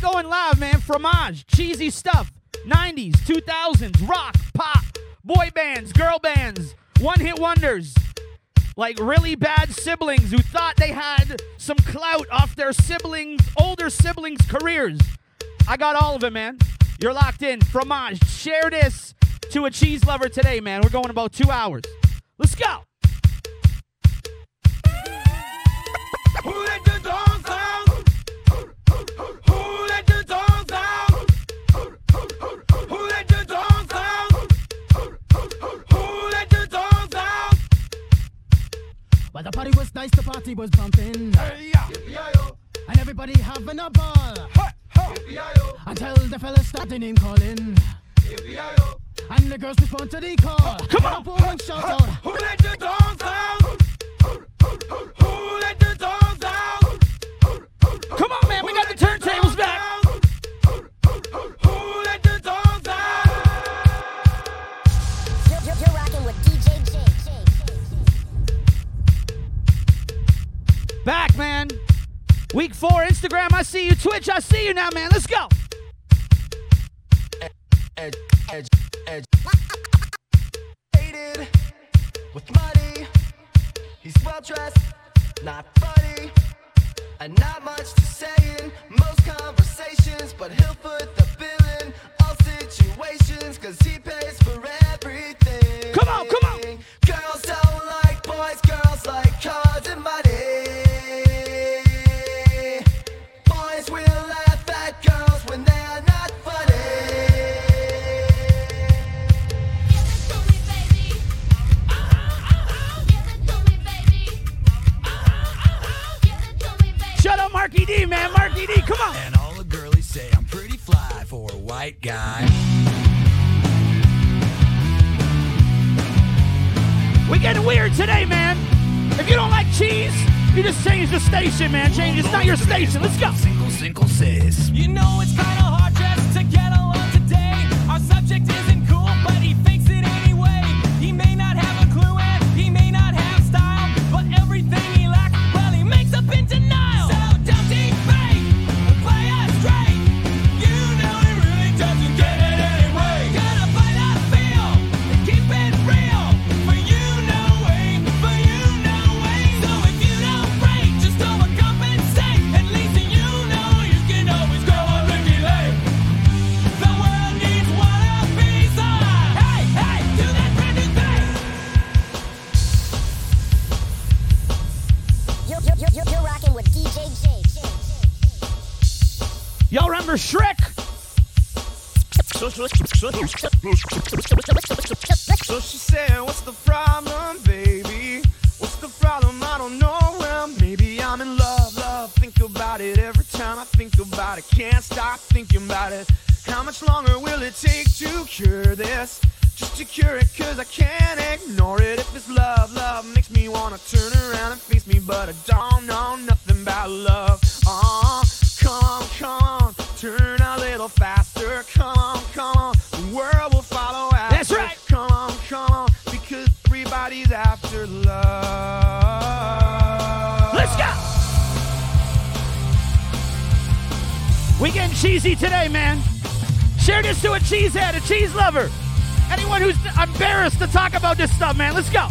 Going live, man. Fromage, cheesy stuff. 90s, 2000s, rock, pop, boy bands, girl bands, one hit wonders. Like really bad siblings who thought they had some clout off their siblings, older siblings' careers. I got all of it, man. You're locked in. Fromage, share this to a cheese lover today, man. We're going about two hours. Let's go. Well, the party was nice, the party was bumping, Hey, yeah. and everybody having a ball. Until the fellas start the name calling, and the girls respond to the call. Come on. Up one shout out. Who let the dogs out? Back, man. Week four, Instagram, I see you. Twitch, I see you now, man. Let's go. edge, edge, edge. With money. He's well dressed, not funny, and not much to say in most conversations. But he'll foot the bill in all situations, cause he pays for everything. Come on, come on. Girls Marky D, man. Marky D, come on. And all the girlies say I'm pretty fly for a white guy. We getting weird today, man. If you don't like cheese, you just change the station, man. Change. It's not your station. Let's go. Single, single says. You know it's kinda hard Remember Shrek? So she said, What's the problem, baby? What's the problem? I don't know. Well, maybe I'm in love, love. Think about it every time I think about it. Can't stop thinking about it. How much longer will it take to cure this? Just to cure it, cause I can't ignore it. If it's love, love makes me wanna turn around and face me, but I don't know nothing about love. Uh, come come turn a little faster. Come on, come on, the world will follow after. That's right. Come on, come on, because everybody's after love. Let's go. We getting cheesy today, man. Share this to a cheesehead, a cheese lover. Anyone who's embarrassed to talk about this stuff, man. Let's go.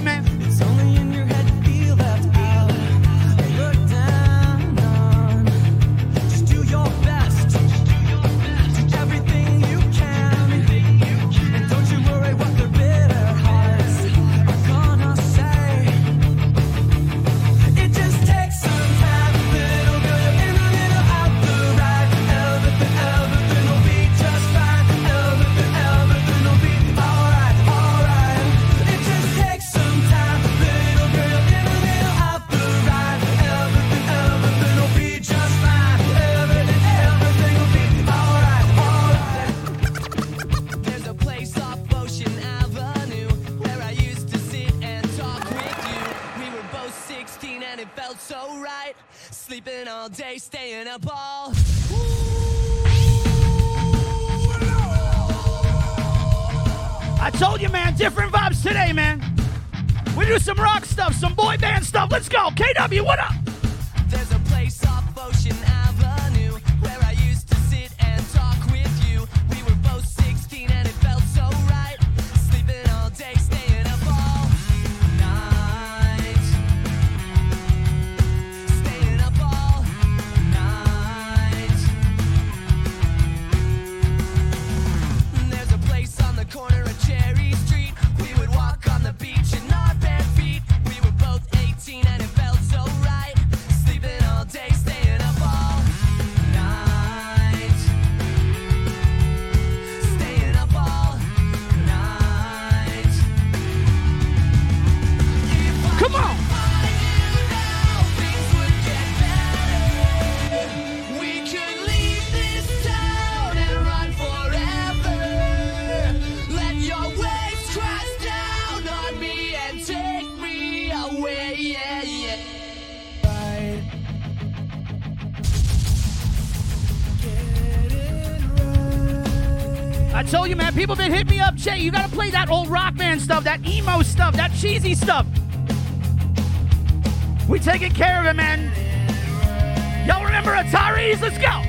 Good Shay, you gotta play that old rock band stuff, that emo stuff, that cheesy stuff. We taking care of it, man. Y'all remember Ataris? Let's go.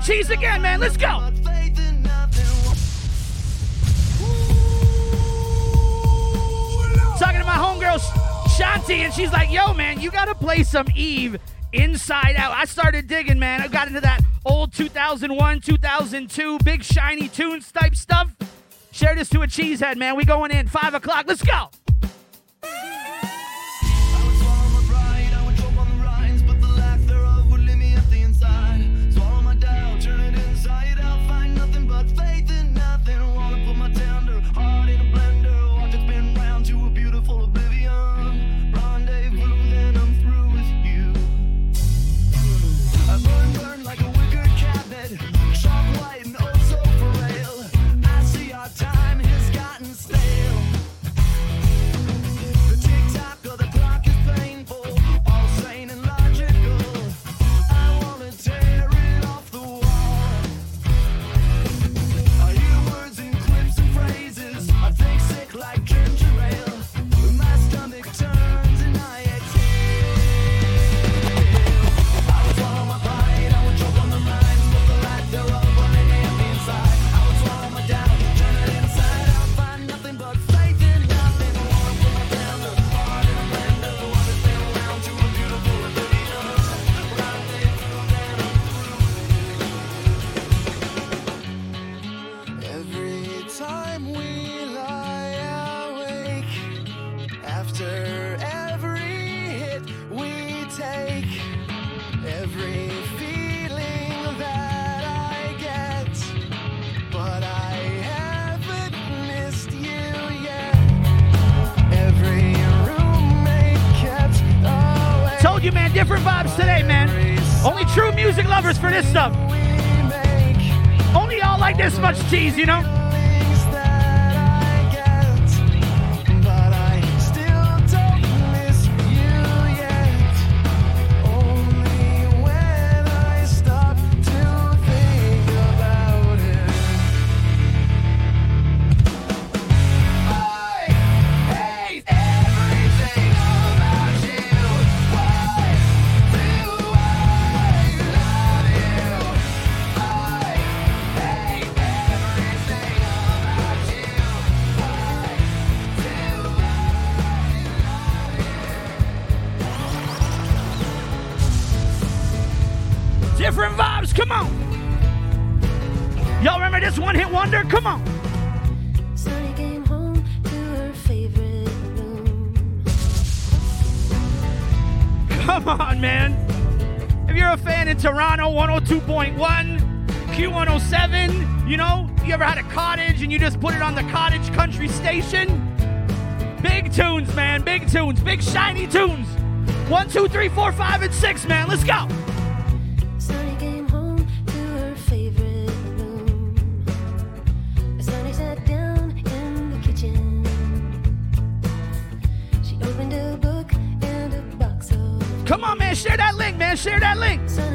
cheese again, man. Let's go. Talking to my homegirl Shanti, and she's like, yo, man, you gotta play some Eve inside out. I started digging, man. I got into that old 2001, 2002, big shiny tunes type stuff. Share this to a cheesehead, man. We going in. Five o'clock. Let's go. Come on, man. If you're a fan in Toronto, 102.1, Q107, you know, you ever had a cottage and you just put it on the cottage country station? Big tunes, man. Big tunes. Big shiny tunes. One, two, three, four, five, and six, man. Let's go. share that link.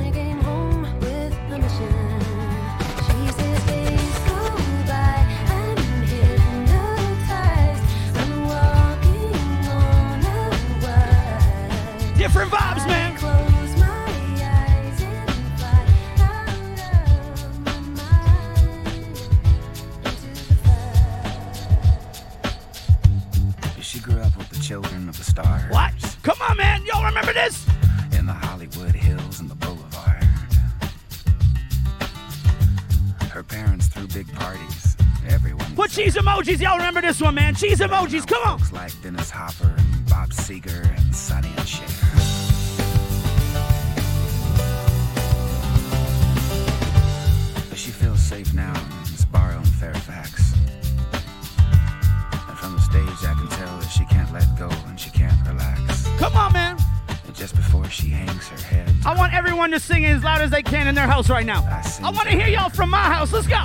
emojis. Y'all remember this one, man. Cheese emojis. Come on. Looks like Dennis Hopper and Bob Seger and Sonny and Cher. But she feels safe now in this bar on Fairfax. And from the stage, I can tell that she can't let go and she can't relax. Come on, man. And just before she hangs her head. I want everyone to sing as loud as they can in their house right now. I, I want to hear y'all from my house. Let's go.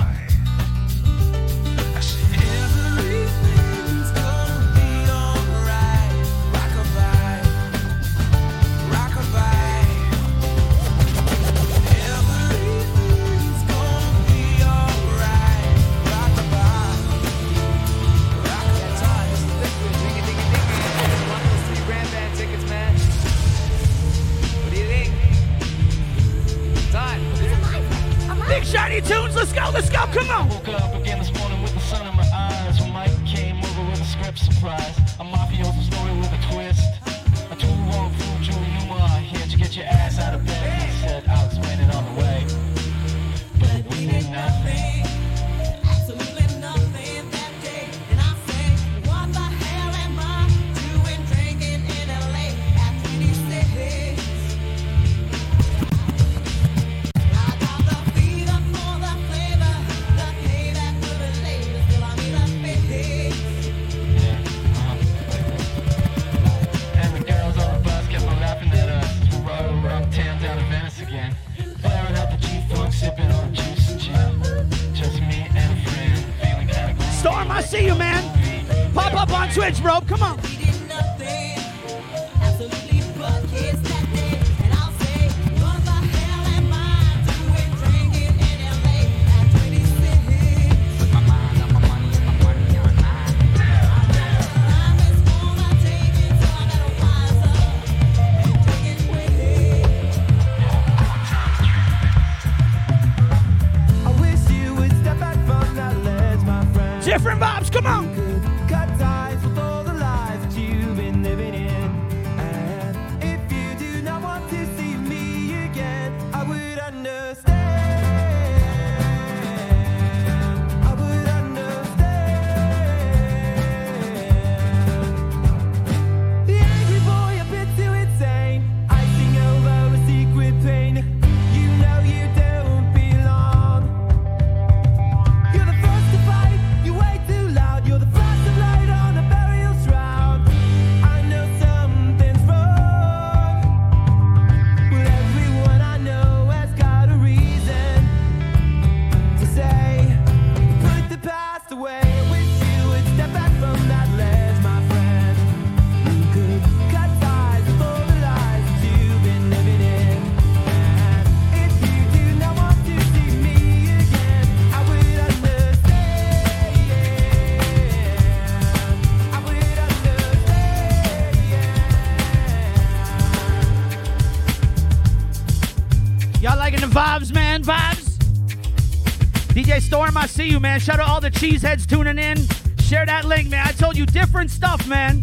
see you, man. Shout out all the cheeseheads tuning in. Share that link, man. I told you different stuff, man.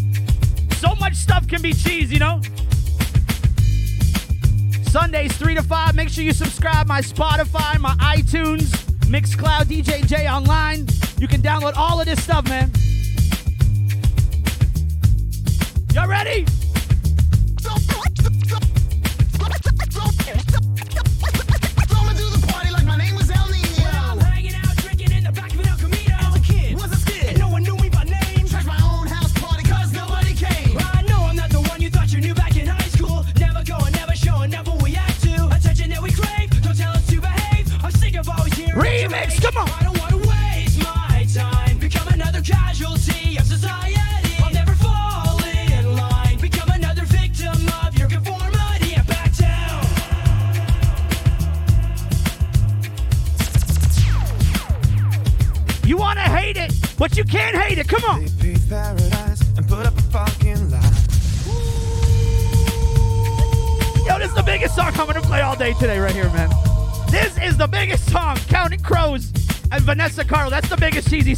So much stuff can be cheese, you know? Sundays, 3 to 5. Make sure you subscribe my Spotify, my iTunes, Mixcloud, DJ Online. You can download all of this stuff, man.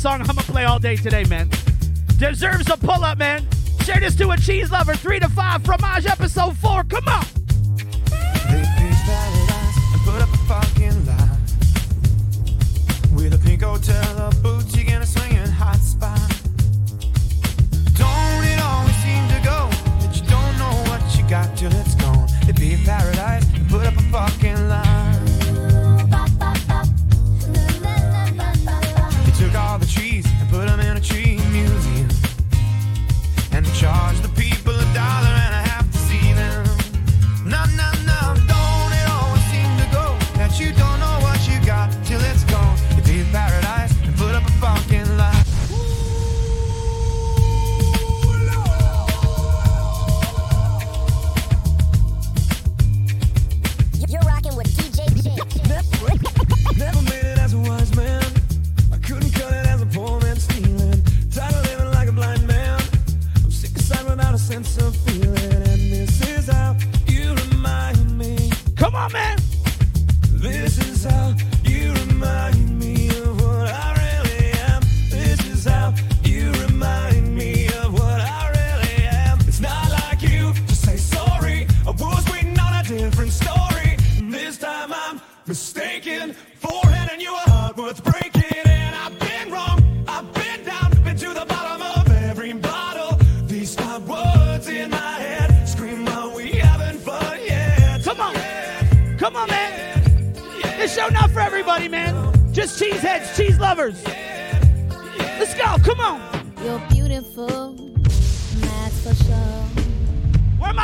song I'm gonna play all day today, man. Deserves a pull up, man. Share this to a cheese lover. Three to five from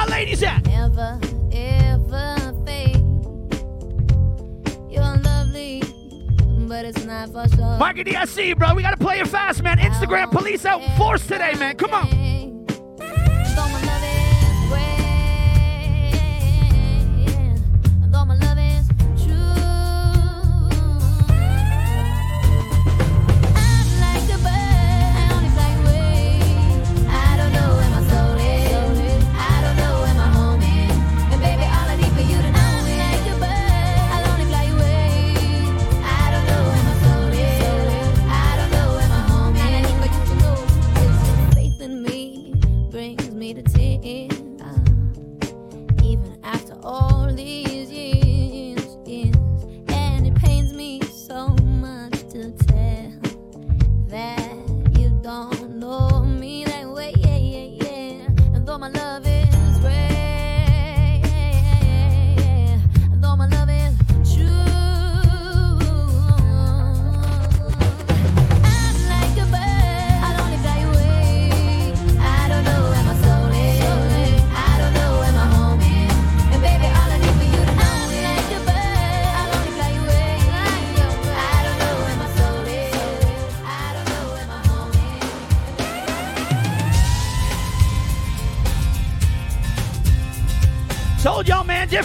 my ladies at? Never, ever think you're lovely, but it's not for sure. Marky D, I see you, bro. We got to play it fast, man. Instagram police out force today, man. Come on.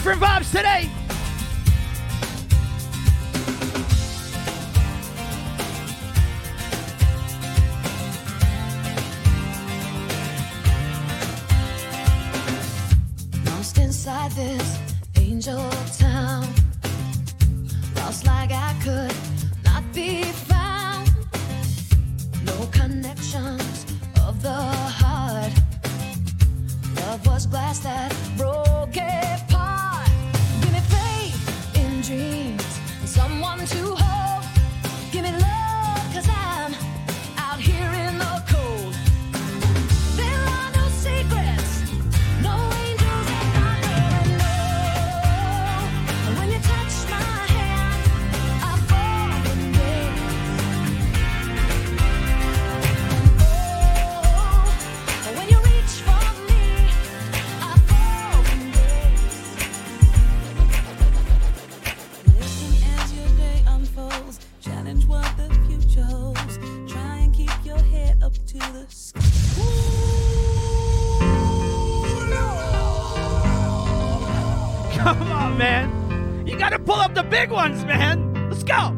different vibes today. big ones, man. Let's go.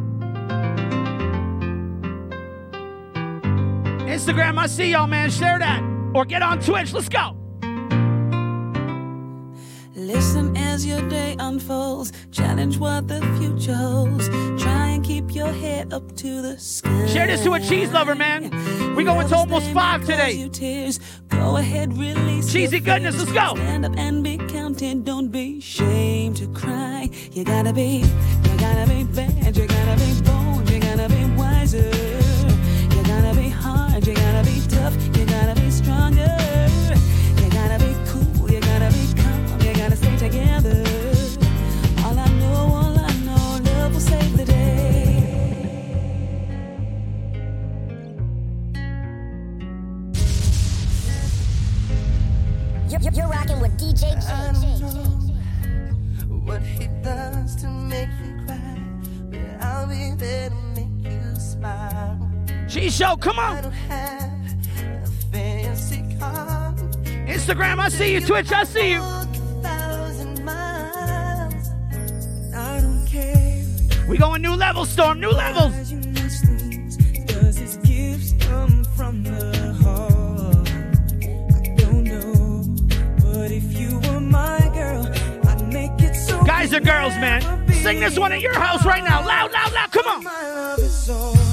Instagram, I see y'all, man. Share that. Or get on Twitch. Let's go. Listen as your day unfolds. Challenge what the future holds. Try and keep your head up to the sky. Share this to a cheese lover, man. We're going to almost five today. Go ahead, Cheesy goodness, let's go. you gotta be. G Show, come on. Instagram, I see you. Twitch, I see you. We going new level, Storm, new levels. Guys or girls, man, sing this one at your house right now. Loud, loud, loud. Come on.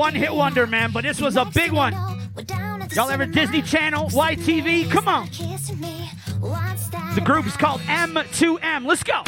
one hit wonder, man, but this was a big one. Y'all ever Disney Channel, YTV? Come on. The group's called M2M. Let's go.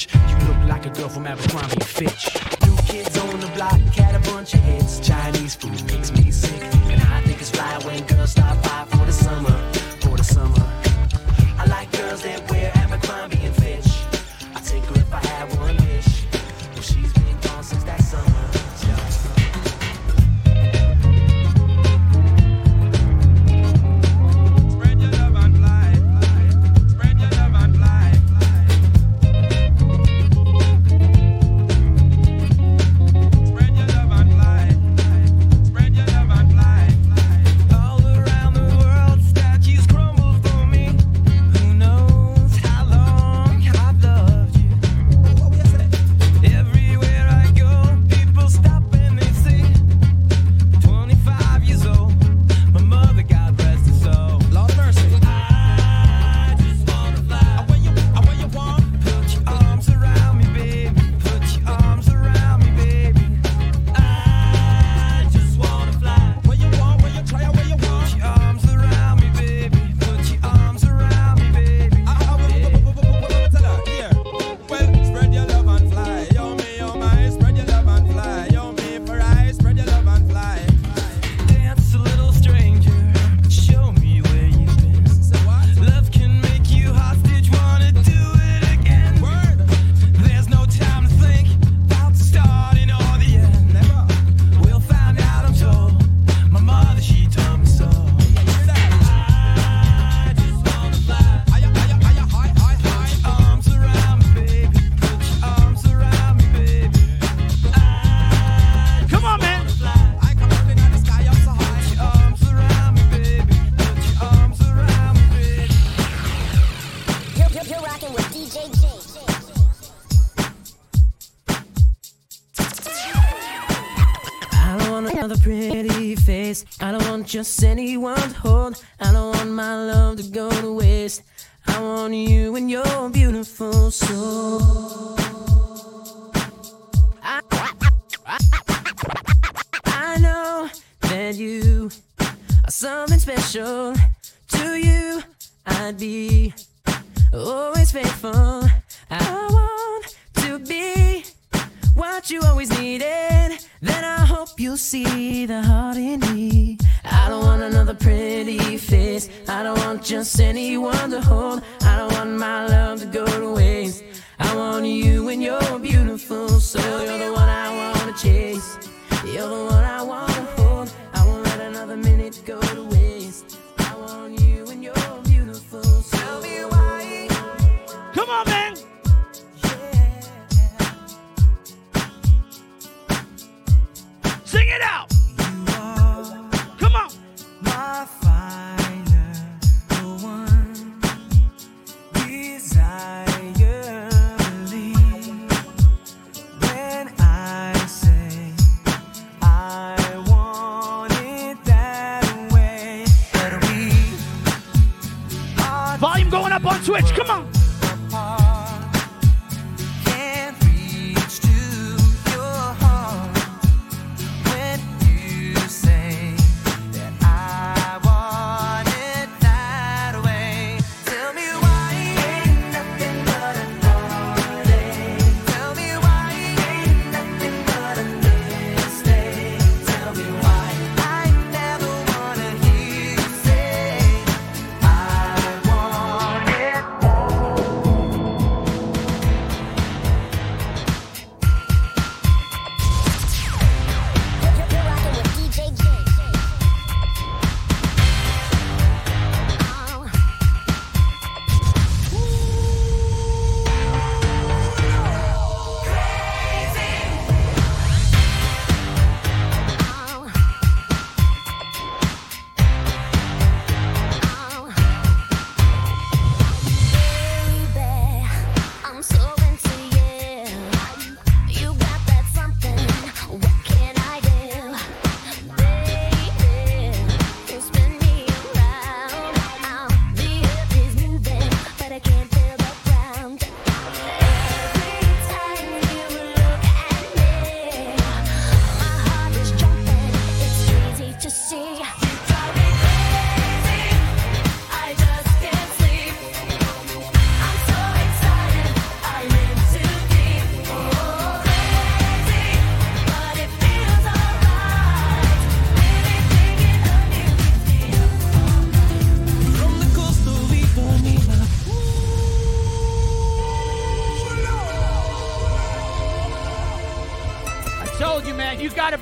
lunch. You look like a girl from Abercrombie and Fitch. New kids on the block, had a bunch of hits. Chinese food makes me just anyone.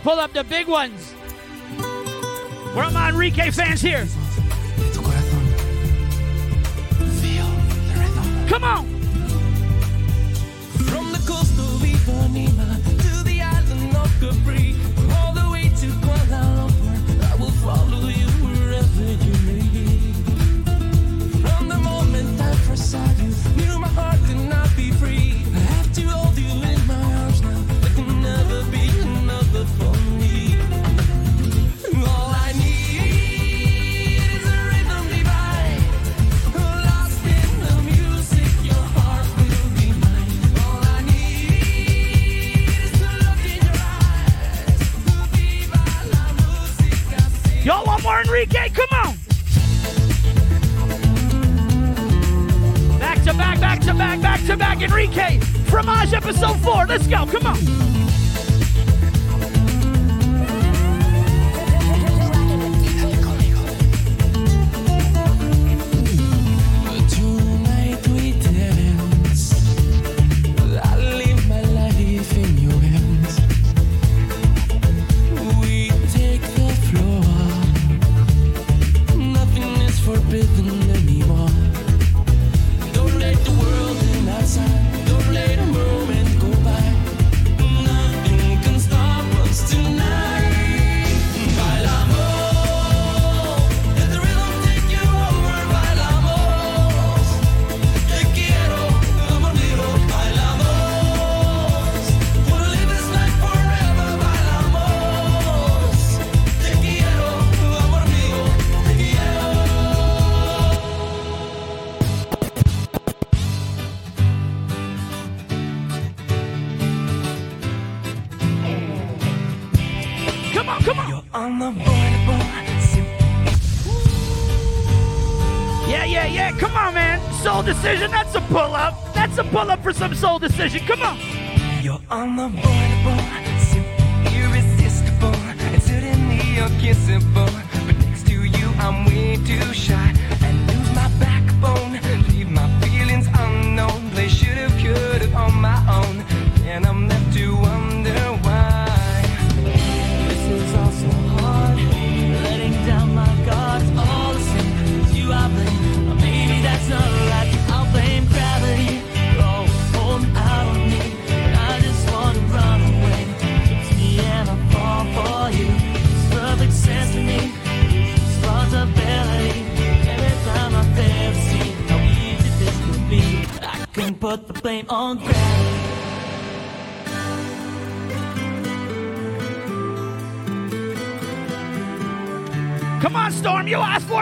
pull up the big ones. Where are my Enrique fans here. Come on. Let's go.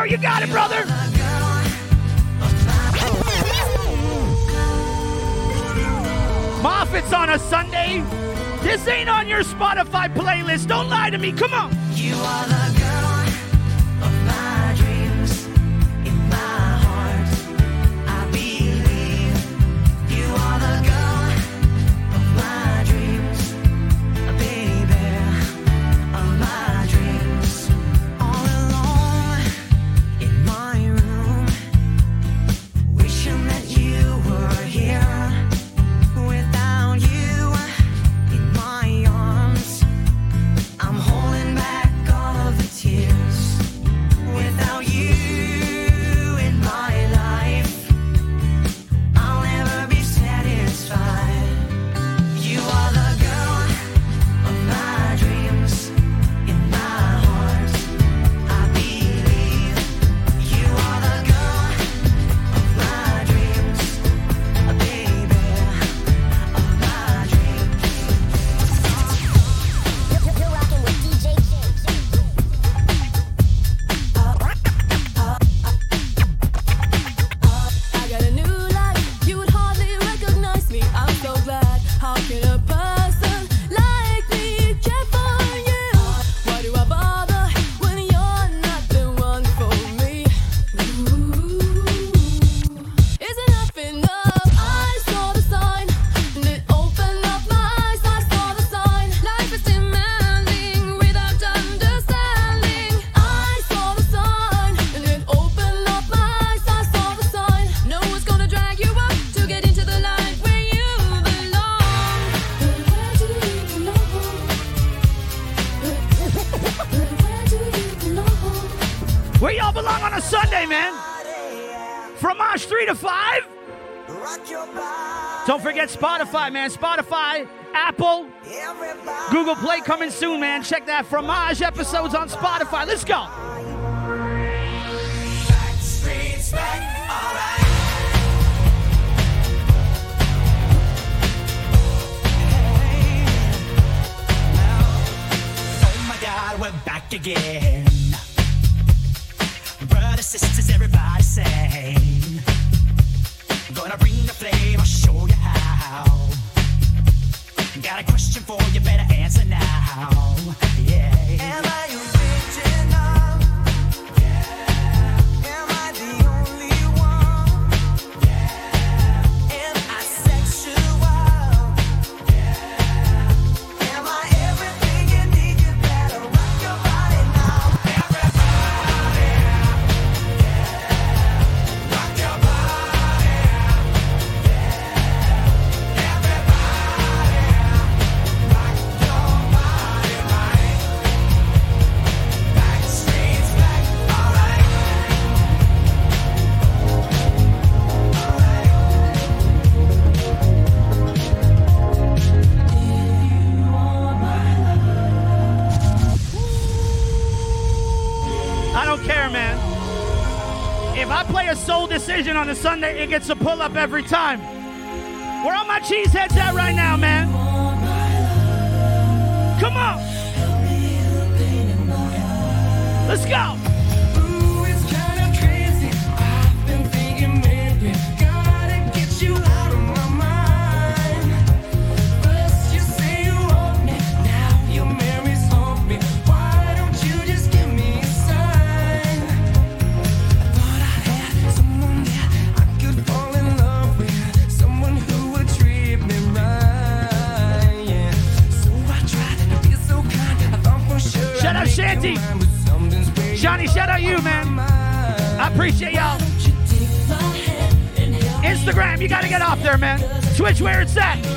You got it, brother. Moffitt's on a Sunday. This ain't on your Spotify playlist. Don't lie to me. Come on. Check that Fromage episodes on Spotify. Let's go. on a Sunday, it gets a pull up every time. Where are my cheese heads at right now, man? Come on. Let's go. Angie. Johnny, shout out you, man. I appreciate y'all. Instagram, you gotta get off there, man. Twitch, where it's at.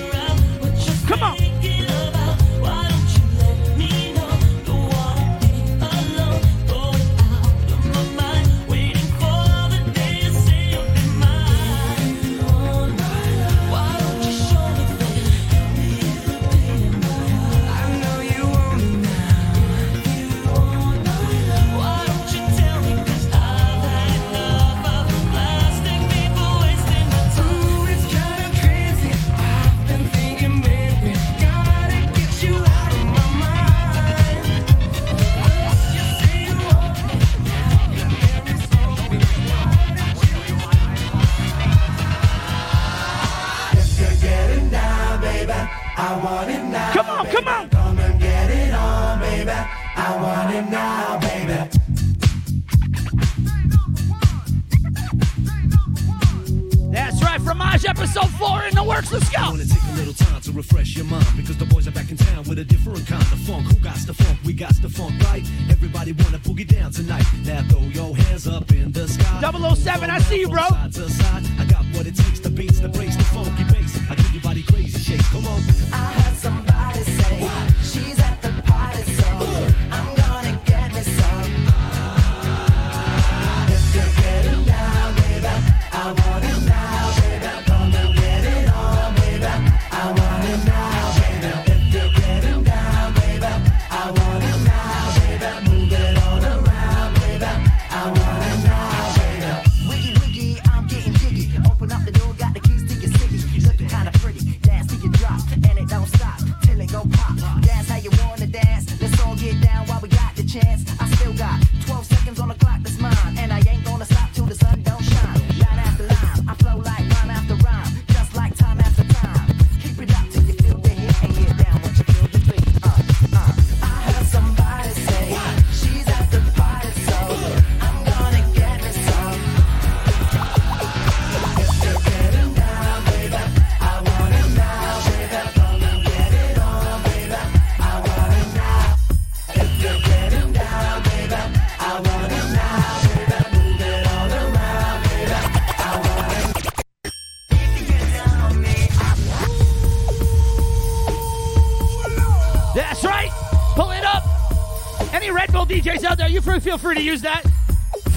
DJs out there, you feel free to use that.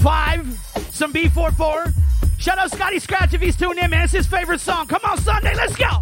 Five, some B44. Shout out Scotty Scratch if he's tuning in, man. It's his favorite song. Come on, Sunday, let's go.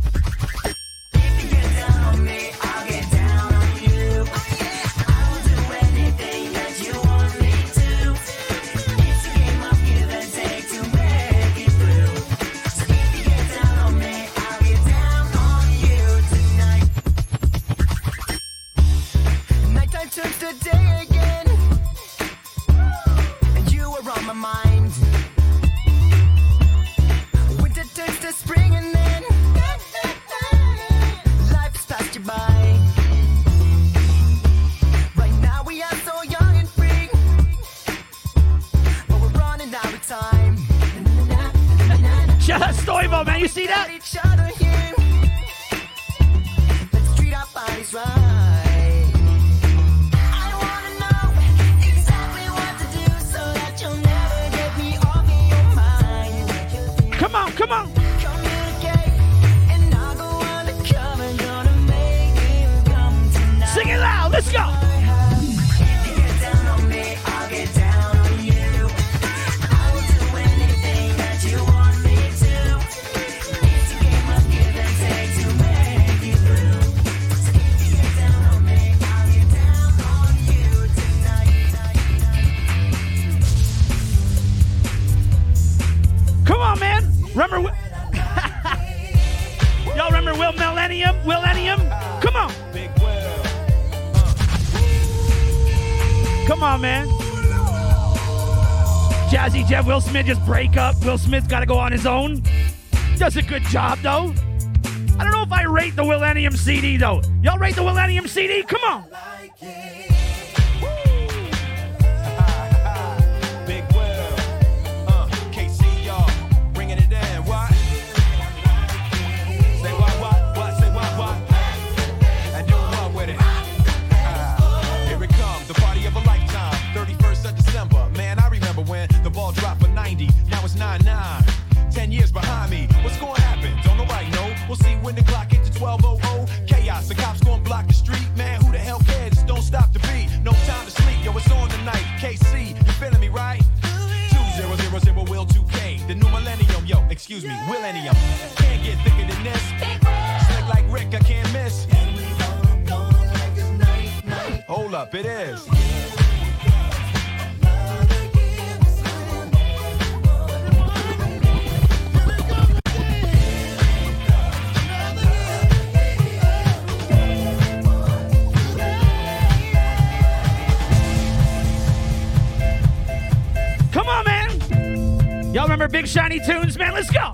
Will Smith's got to go on his own. Does a good job, though. I don't know if I rate the Millennium CD, though. Y'all rate the Millennium CD? Come on. shiny tunes, man. Let's go.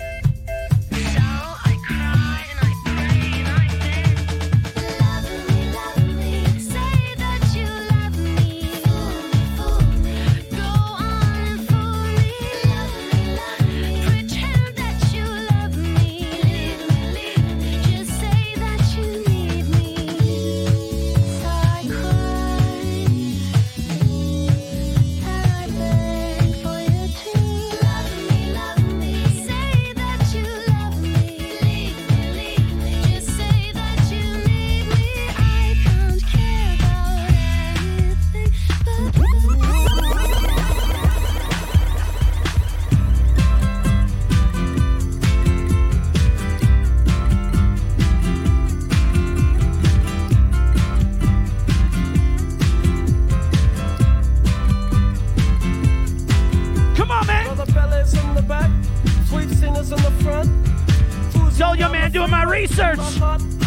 call your man doing my research. Suddenly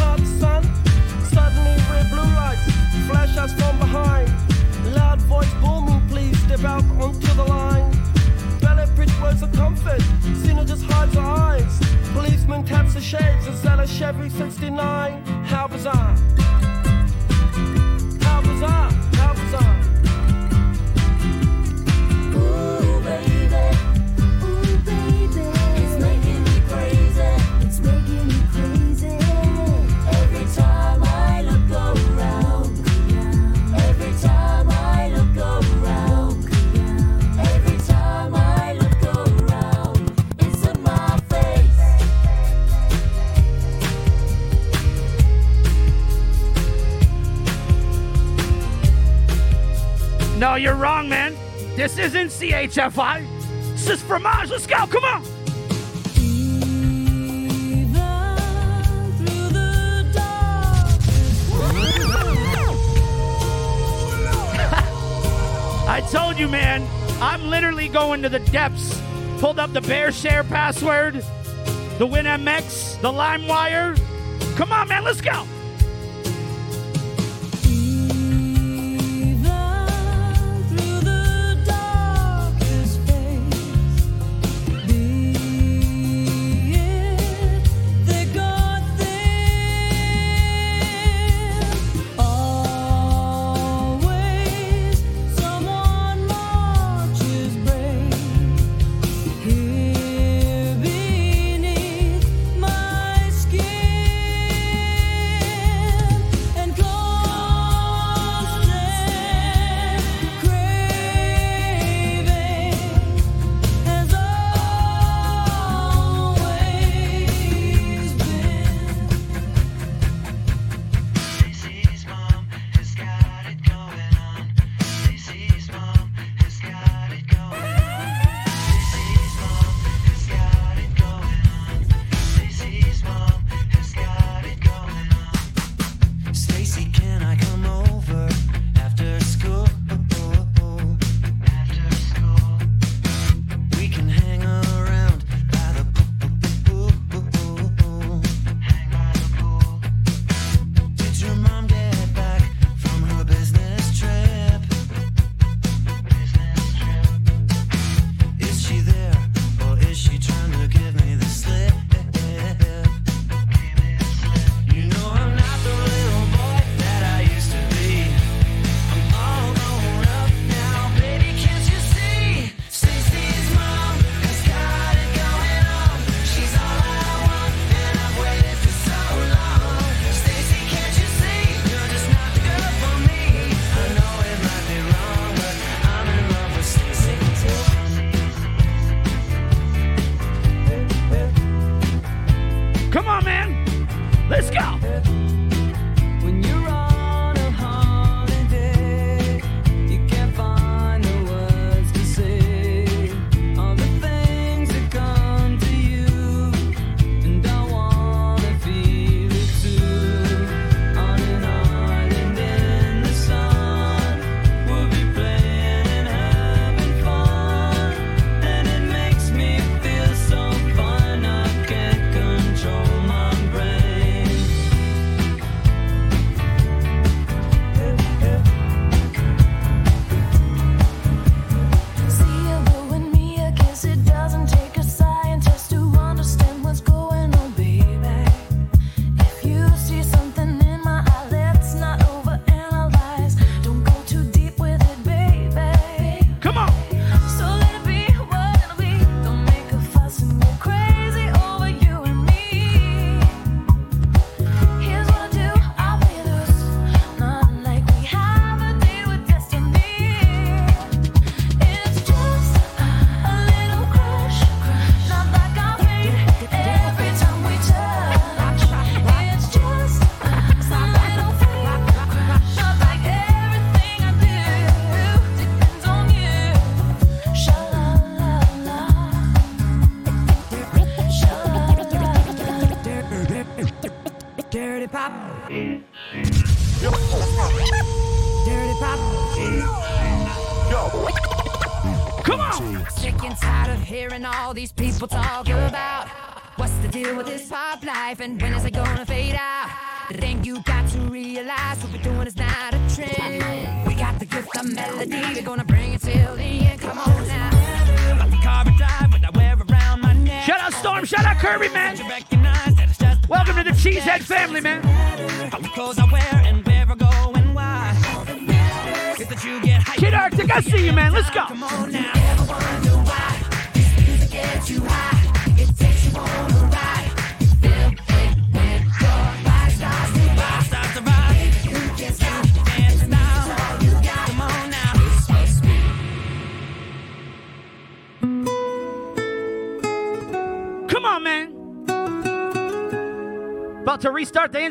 red blue lights flash us from behind. Loud voice booming, please step out onto the line. Bridge comfort, Cena just hides her eyes. Policeman taps the shades and a Chevy 69. How bizarre. you're wrong, man. This isn't CHFI. This is Fromage. Let's go. Come on. I told you, man. I'm literally going to the depths. Pulled up the BearShare password, the WinMX, the LimeWire. Come on, man. Let's go.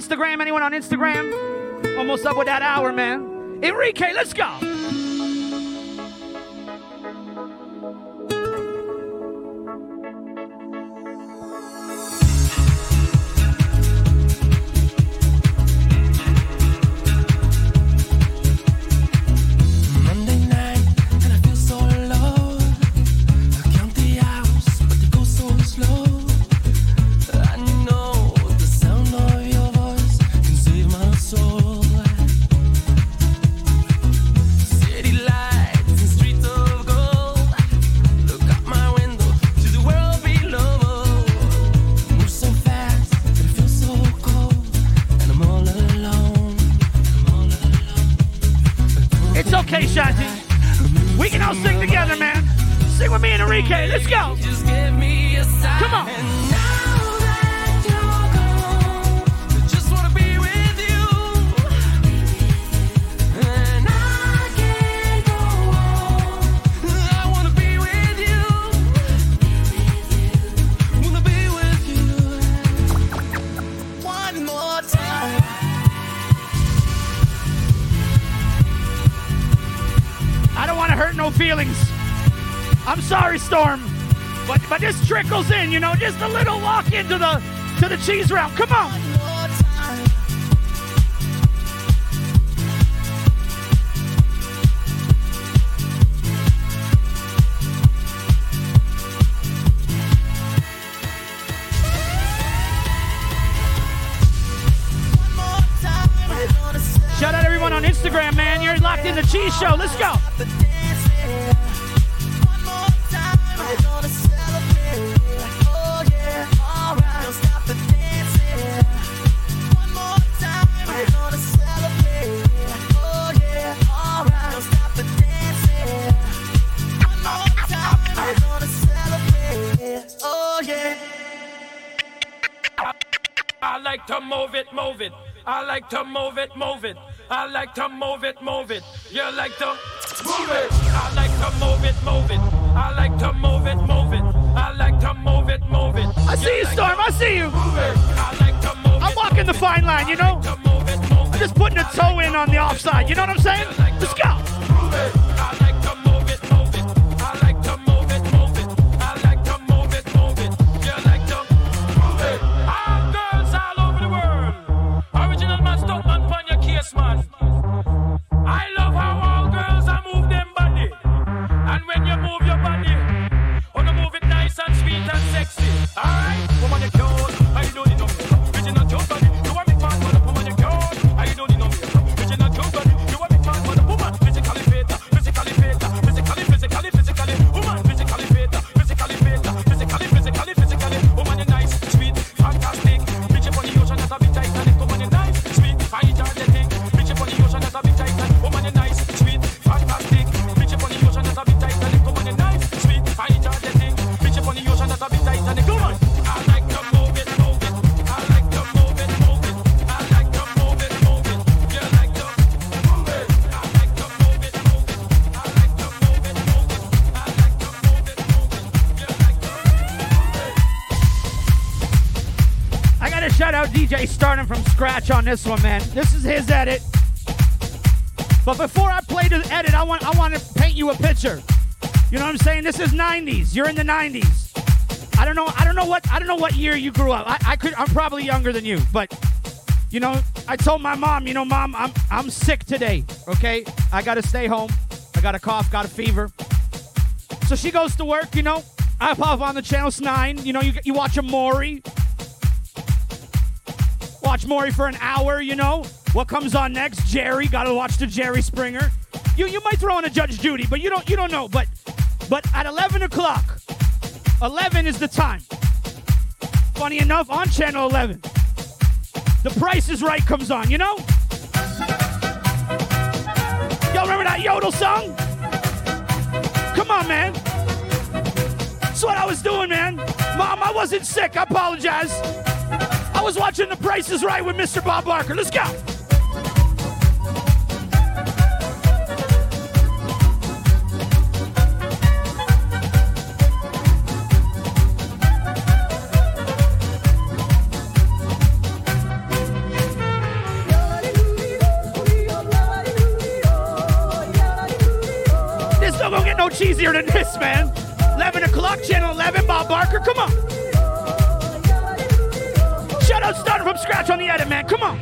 Instagram? Anyone on Instagram? Almost up with that hour, man. Enrique, let's go. Trickles in, you know, just a little walk into the to the cheese round. Come on. Move it. I like to move it, move it. I like to move it, move it. You like to move it. I like to move it, move it. I like to move it, move it. I like to move it, move it. I see you, Storm. I see you. I like to move I'm walking the fine line, you know? I'm just putting a toe in on the offside. You know what I'm saying? Let's go. DJ starting from scratch on this one, man. This is his edit. But before I play the edit, I want I want to paint you a picture. You know what I'm saying? This is 90s. You're in the 90s. I don't know. I don't know what. I don't know what year you grew up. I, I could. I'm probably younger than you, but you know, I told my mom, you know, mom, I'm I'm sick today. Okay, I gotta stay home. I got a cough, got a fever. So she goes to work. You know, I pop on the channel nine. You know, you you watch a Maury. Maury for an hour. You know what comes on next? Jerry. Got to watch the Jerry Springer. You you might throw in a Judge Judy, but you don't you don't know. But but at 11 o'clock, 11 is the time. Funny enough, on channel 11, The Price is Right comes on. You know? Y'all remember that yodel song? Come on, man. That's what I was doing, man. Mom, I wasn't sick. I apologize. I was watching The Price is Right with Mr. Bob Barker. Let's go. This don't get no cheesier than this, man. 11 o'clock, channel 11, Bob Barker, come on. From scratch on the edit, man. Come on.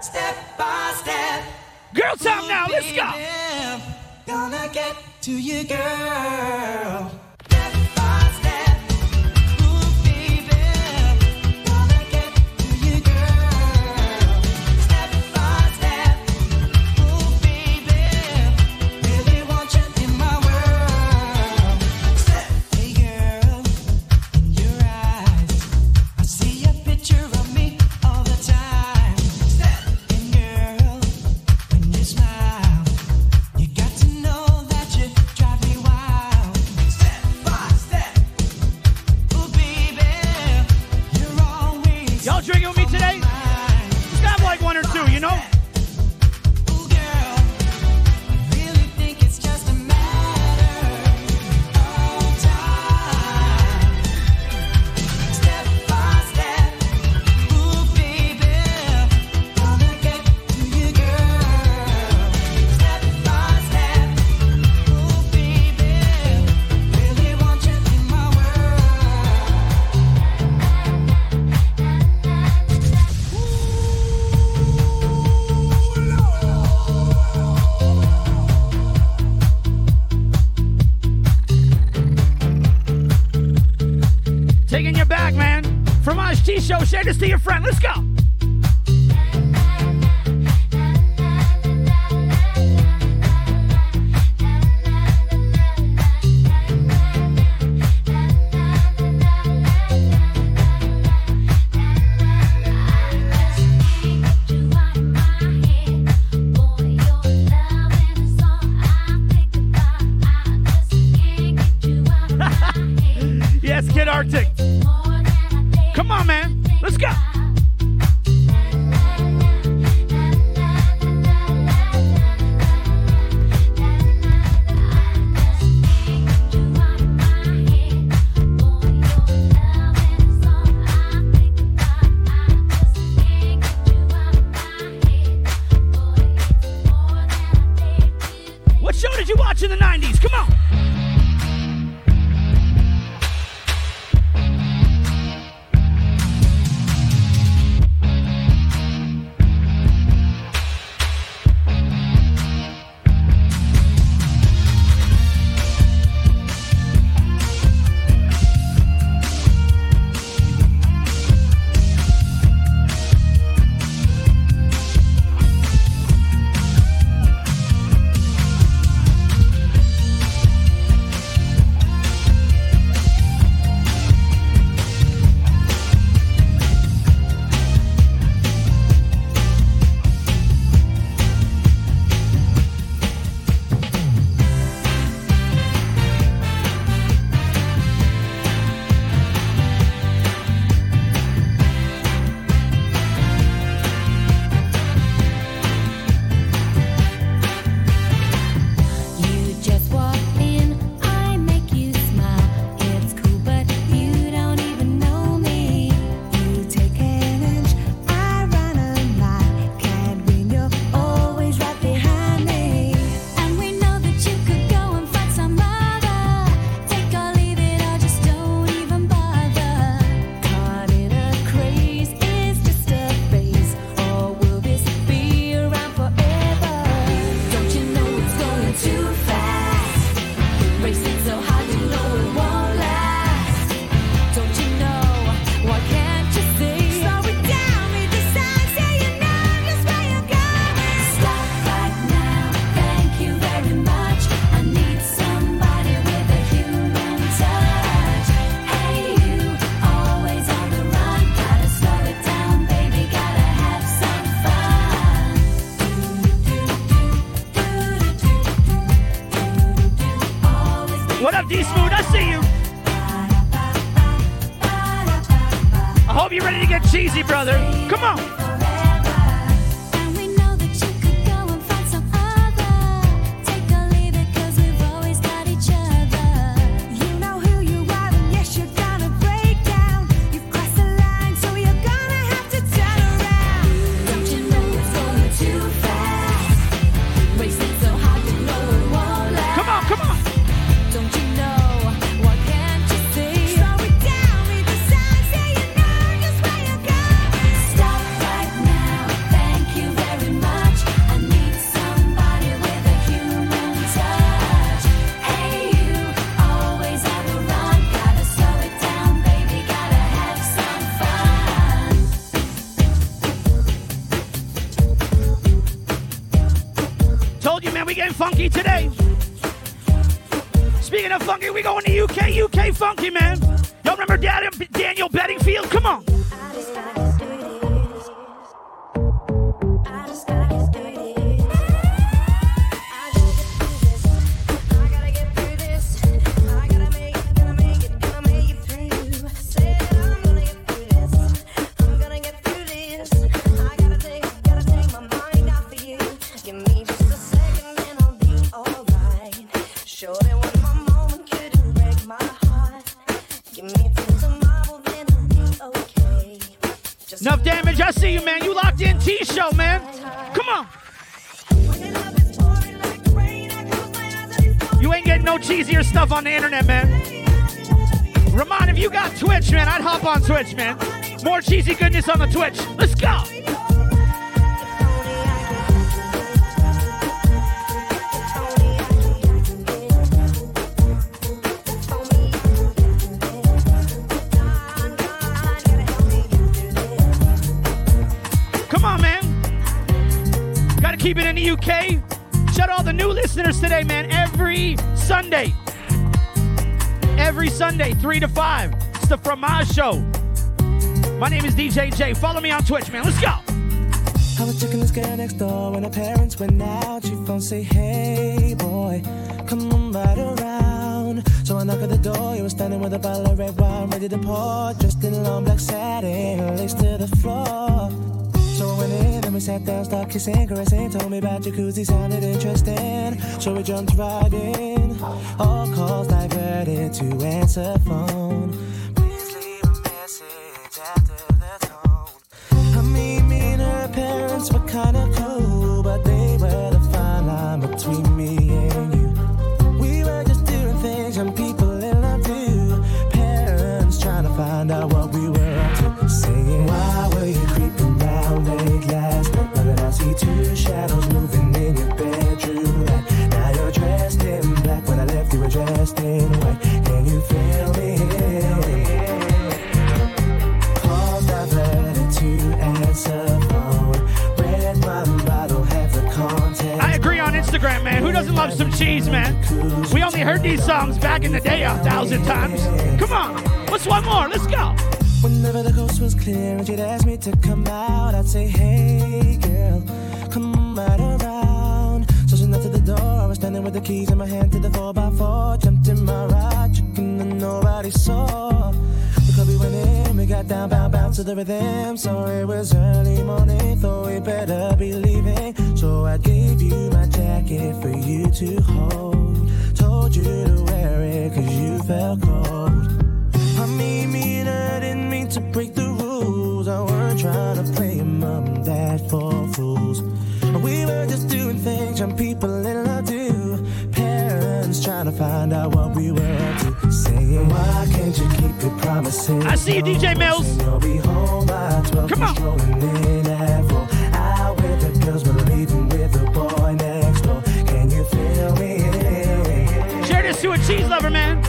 Step by step. Girl time now, let's go. Gonna get to you, girl. show. Share this to your friend. Let's go. D smooth. I see you. I hope you're ready to get cheesy, brother. Come on. lucky, man. On the internet, man. Ramon, if you got Twitch, man, I'd hop on Twitch, man. More cheesy goodness on the Twitch. Sunday, 3 to 5. It's the Fromage Show. My name is DJ J. Follow me on Twitch, man. Let's go. I was checking this girl next door when her parents went out. She phone say, Hey boy, come on right around. So I knock at the door. You were standing with a bottle of red wine ready to pour, dressed in long black satin, laced to the floor. So I went in and we sat down, started kissing, caressing. Told me about jacuzzi, sounded interesting. So we jumped right in. All calls diverted to answer phone. Clear and she'd ask me to come out, I'd say, Hey girl, come on right around. So she knocked at the door. I was standing with the keys in my hand to the 4x4. Jumped in my ride, chicken nobody saw. The club we went in, we got down, bound, bound to the rhythm. So it was early morning, thought we better be leaving. So I gave you my jacket for you to hold. Told you to wear it cause you felt cold. I mean, me and her didn't mean to break the rules. I weren't trying to play mom and dad for fools. We were just doing things young people in love do. Parents trying to find out what we were up to. Saying, why can't you keep your promises? I see you, DJ Mills. You'll be home by 12. Come on. In at four. Out with the girls, but leaving with the boy next door. Can you feel me? Share this to a cheese lover, man.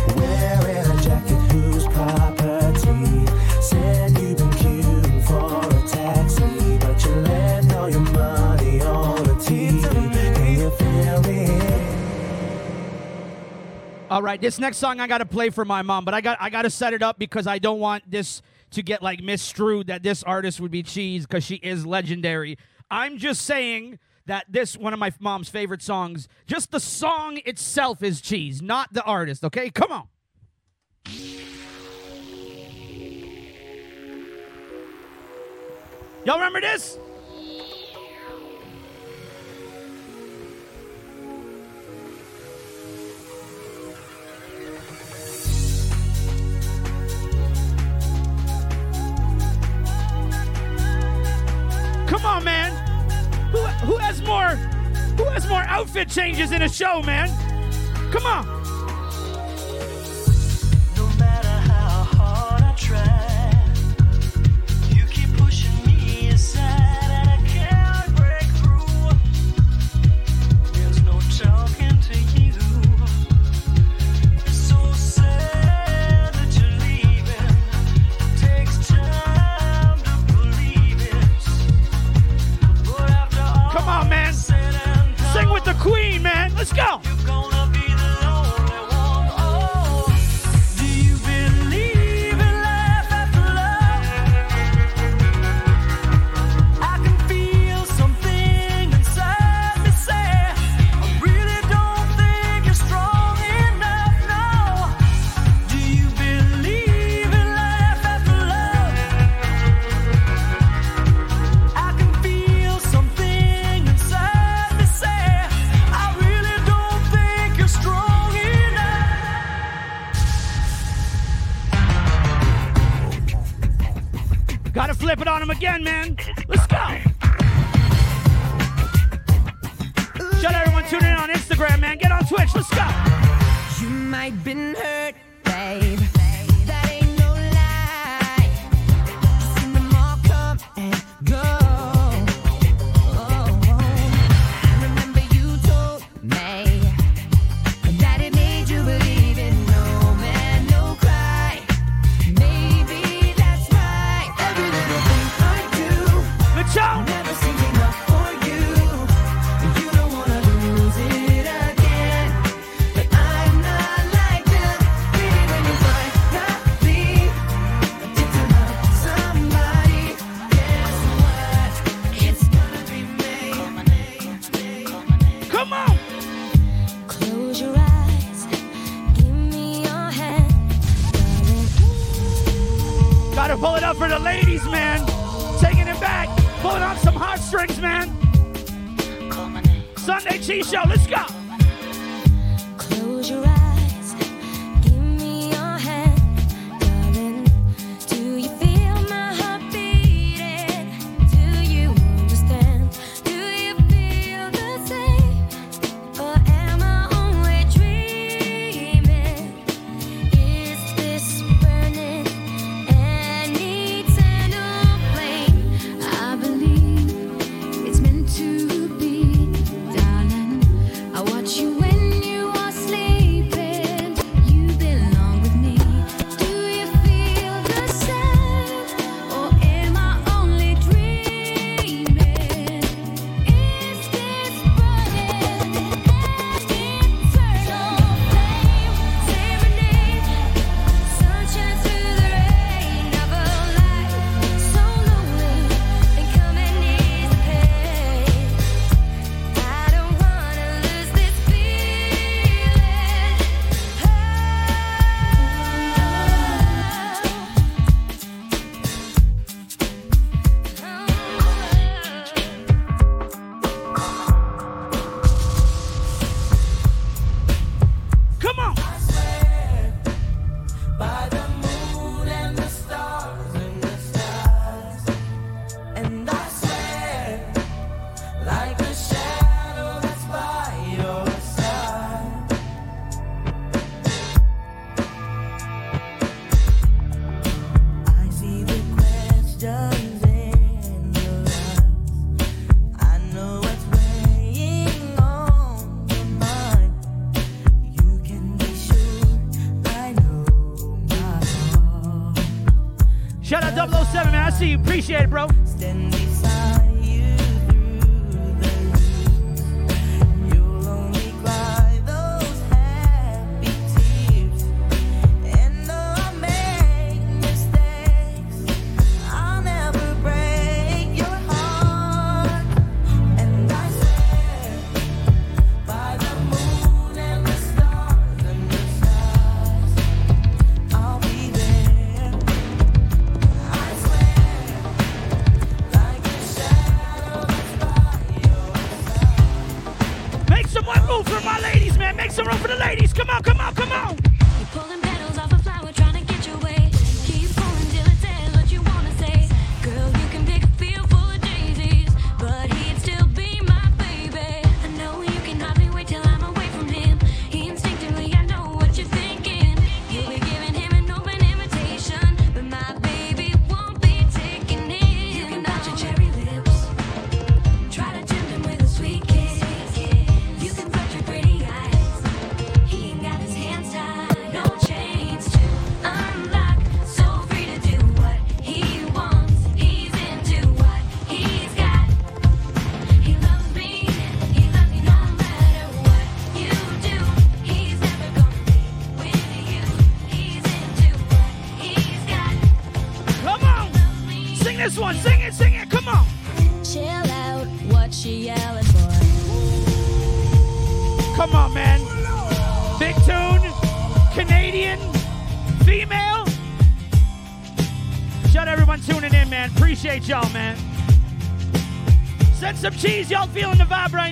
All right, this next song I got to play for my mom, but I got I got to set it up because I don't want this to get like misstrued that this artist would be cheese because she is legendary. I'm just saying that this one of my mom's favorite songs, just the song itself is cheese, not the artist. Okay, come on. Y'all remember this? Come on, man. Who, who has more? Who has more outfit changes in a show, man? Come on. No the queen, man. Let's go. flip it on him again, man. Let's go. Shout out everyone tuning in on Instagram, man. Get on Twitch. Let's go. You might been hurt, babe. strings, man. Sunday T show, let's go. Appreciate it, bro.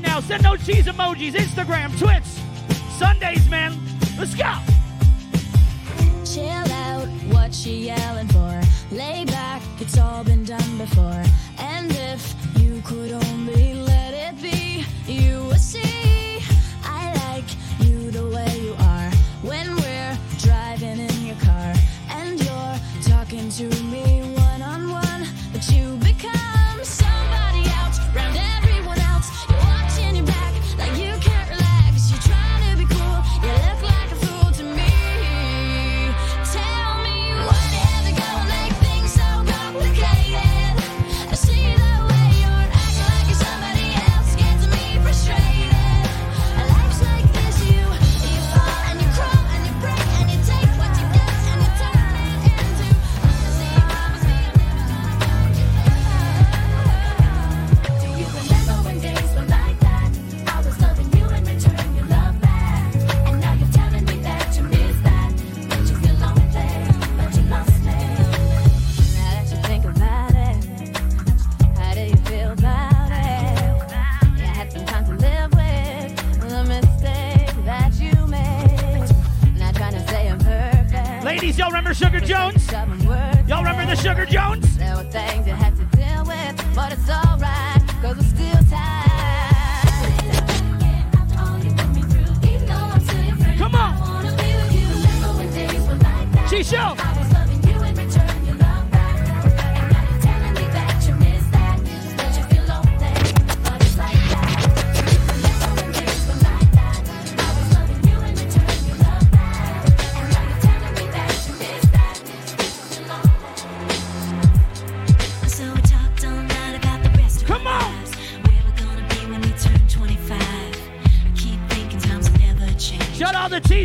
right now. Send those cheese emojis, Instagram, Twitter.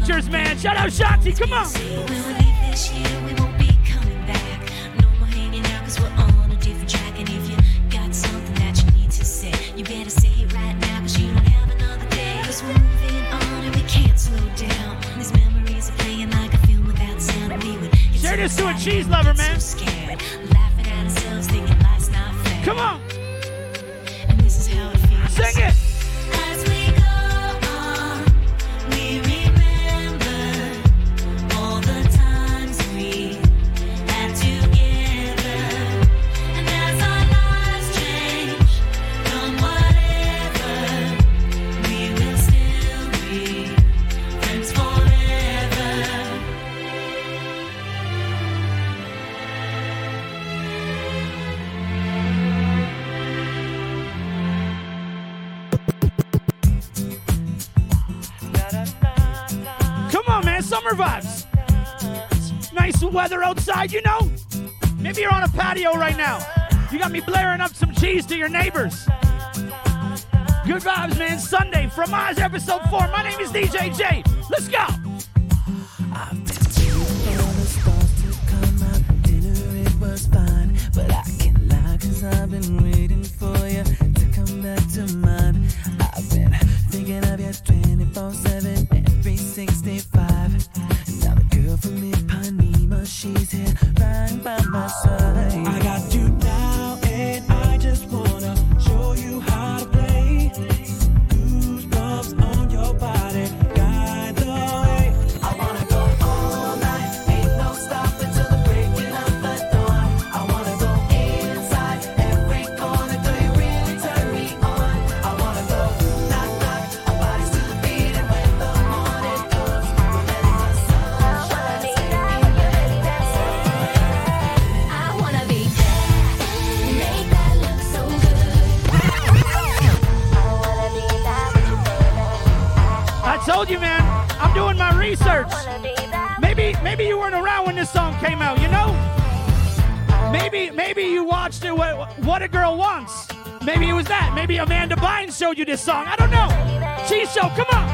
features, man. Shout out Shotzi, come on. your neighbors. Good vibes, man. Sunday, from Fromage episode 4. My name is DJ J. came out. You know, maybe maybe you watched it. What, what a girl wants. Maybe it was that. Maybe Amanda Bynes showed you this song. I don't know. Cheese show. Come on.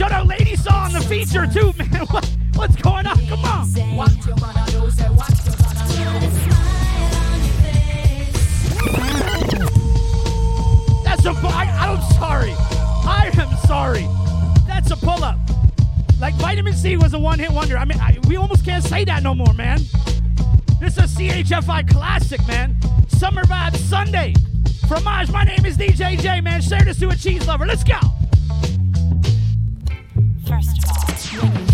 Shout out Lady Saw on the feature too, man. What, what's going on? Come on. Do? That's a. I, I'm sorry. I am sorry. That's a pull up. Like Vitamin C was a one hit wonder. I mean, I, we almost can't say that no more, man. This is a CHFI classic, man. Summer Vibes Sunday. Fromage, my name is DJ J, man. Share this to a cheese lover. Let's go. When you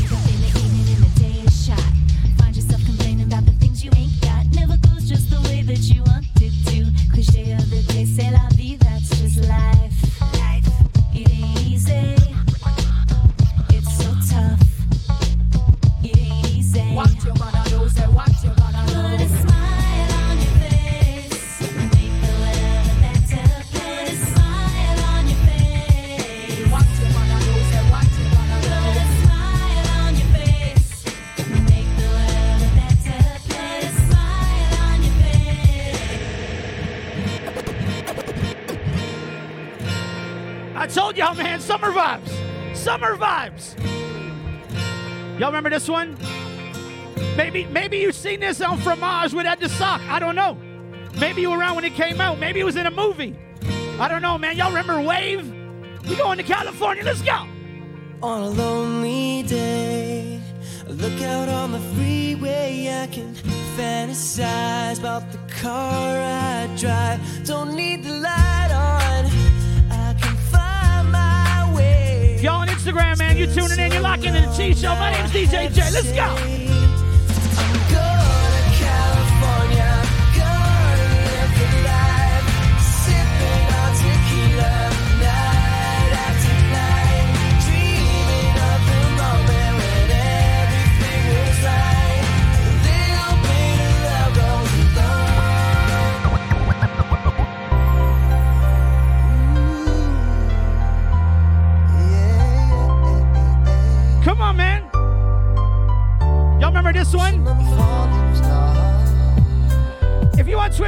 remember this one? Maybe maybe you seen this on Fromage with Ed the Sock. I don't know. Maybe you were around when it came out. Maybe it was in a movie. I don't know, man. Y'all remember Wave? We going to California. Let's go. On a lonely day, look out on the freeway. I can fantasize about the car I drive. Don't need the light on. Y'all on Instagram, man. You're tuning in. You're locking in the Cheese Show. My name's DJ J. Let's go.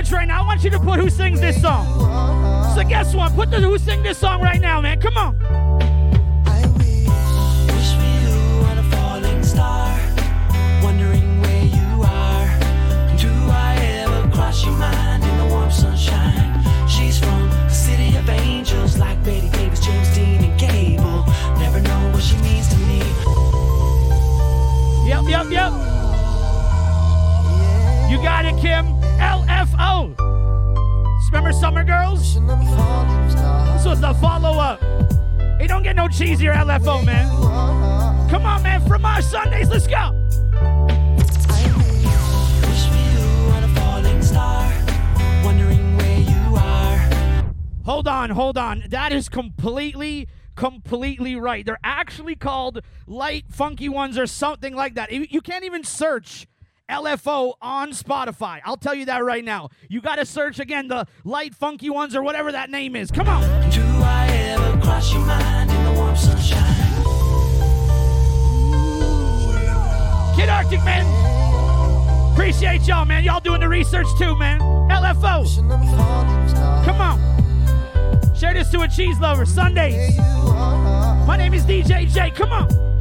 You Twitch right now, I want you to put who sings this song. So guess what? Put the who sing this song right now, man. Come on. I wish wish we knew on a falling star, wondering where you are. Do I ever cross your mind in the warm sunshine? She's from the city of angels, like Bette Davis, James Dean, and Gable. Never know what she means to me. Yep, yep, yep. You got it, Kim. Summer Girls? This was the follow up. It don't get no cheesier LFO, man. Come on, man. From our Sundays, let's go. Hold on, hold on. That is completely, completely right. They're actually called light, funky ones or something like that. You can't even search LFO on Spotify. I'll tell you that right now. You got to search again the Lyte Funky Ones or whatever that name is. Come on. Do I ever cross your mind in the warm sunshine? Kid Arctic, man. Appreciate y'all, man. Y'all doing the research too, man. LFO. Come on. Share this to a cheese lover Sundays. My name is DJ J. Come on.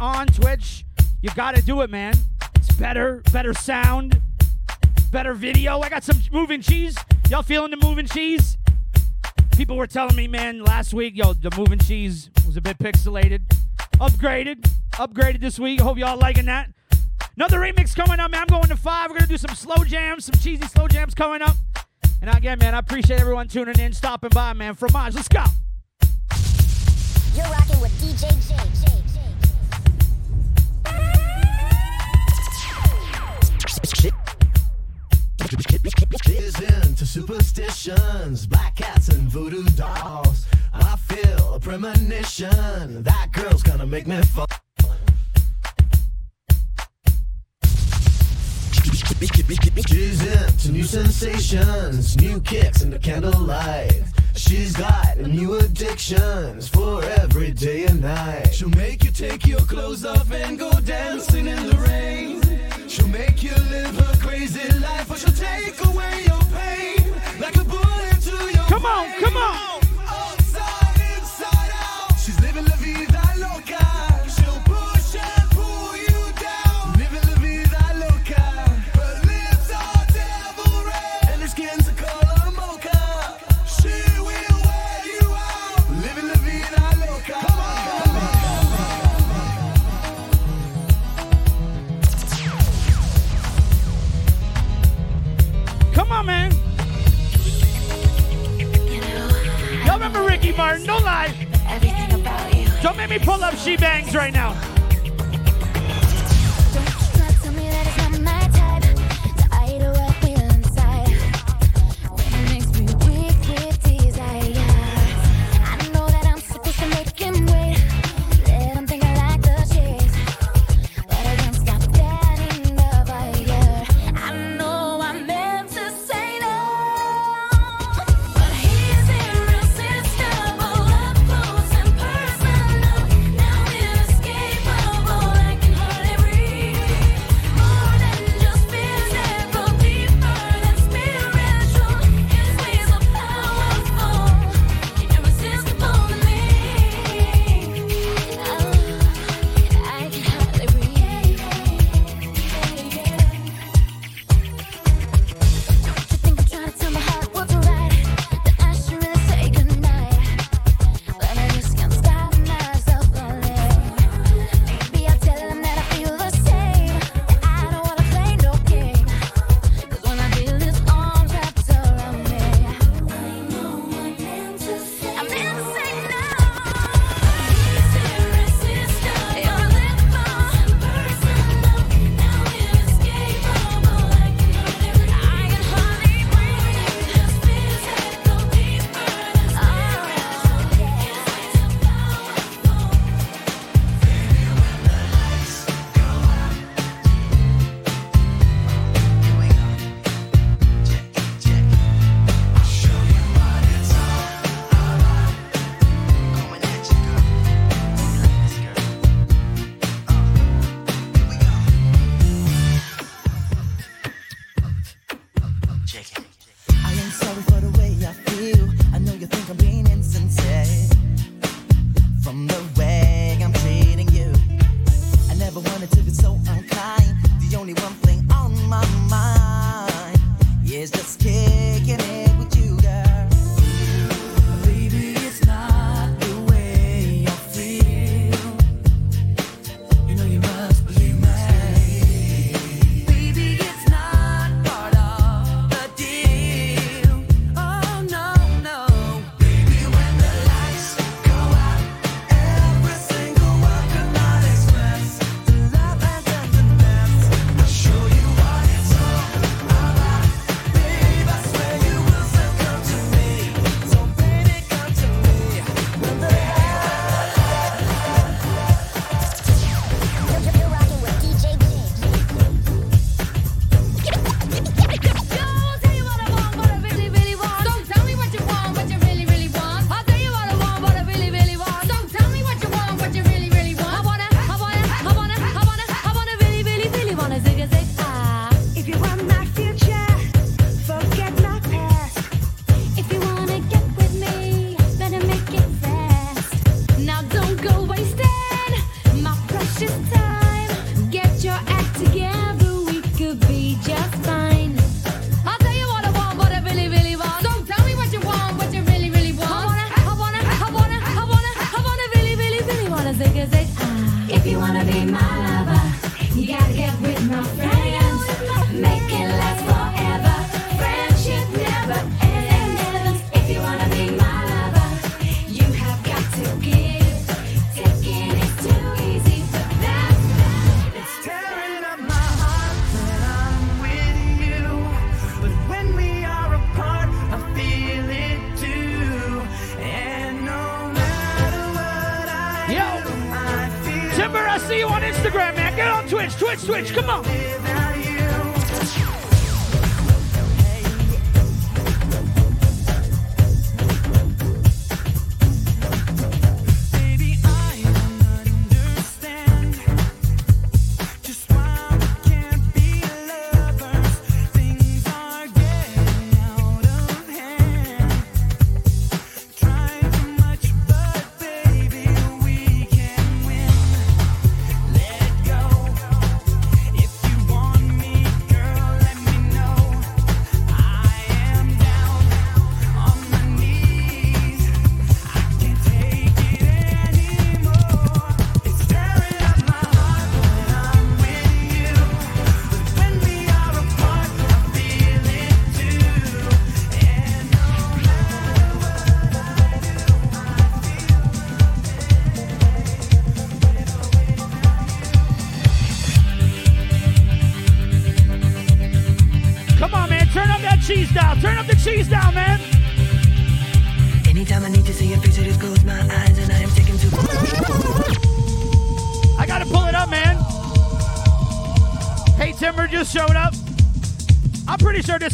on Twitch, you gotta do it, man. It's better, better sound, better video. I got some moving cheese. Y'all feeling the moving cheese? People were telling me, man, last week, yo, the moving cheese was a bit pixelated. Upgraded, upgraded this week. Hope y'all liking that. Another remix coming up, man. I'm going to five. We're gonna do some slow jams, some cheesy slow jams coming up. And again, man, I appreciate everyone tuning in, stopping by, man. from Fromage, let's go. You're rocking with DJ James. is into superstitions, black cats and voodoo dolls. I feel a premonition that girl's gonna make me fall. She's into new sensations, new kicks in the candlelight. She's got new addictions for every day and night. She'll make you take your clothes off and go dancing in the rain. She'll make you live a crazy life take away your pain like a bullet to your Come on, come on. No lie. Everything about you. Don't make me pull up she bangs right now.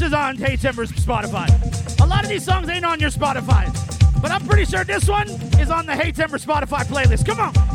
is on Tay Timber's Spotify. A lot of these songs ain't on your Spotify, but I'm pretty sure this one is on the Hey Timber Spotify playlist. Come on.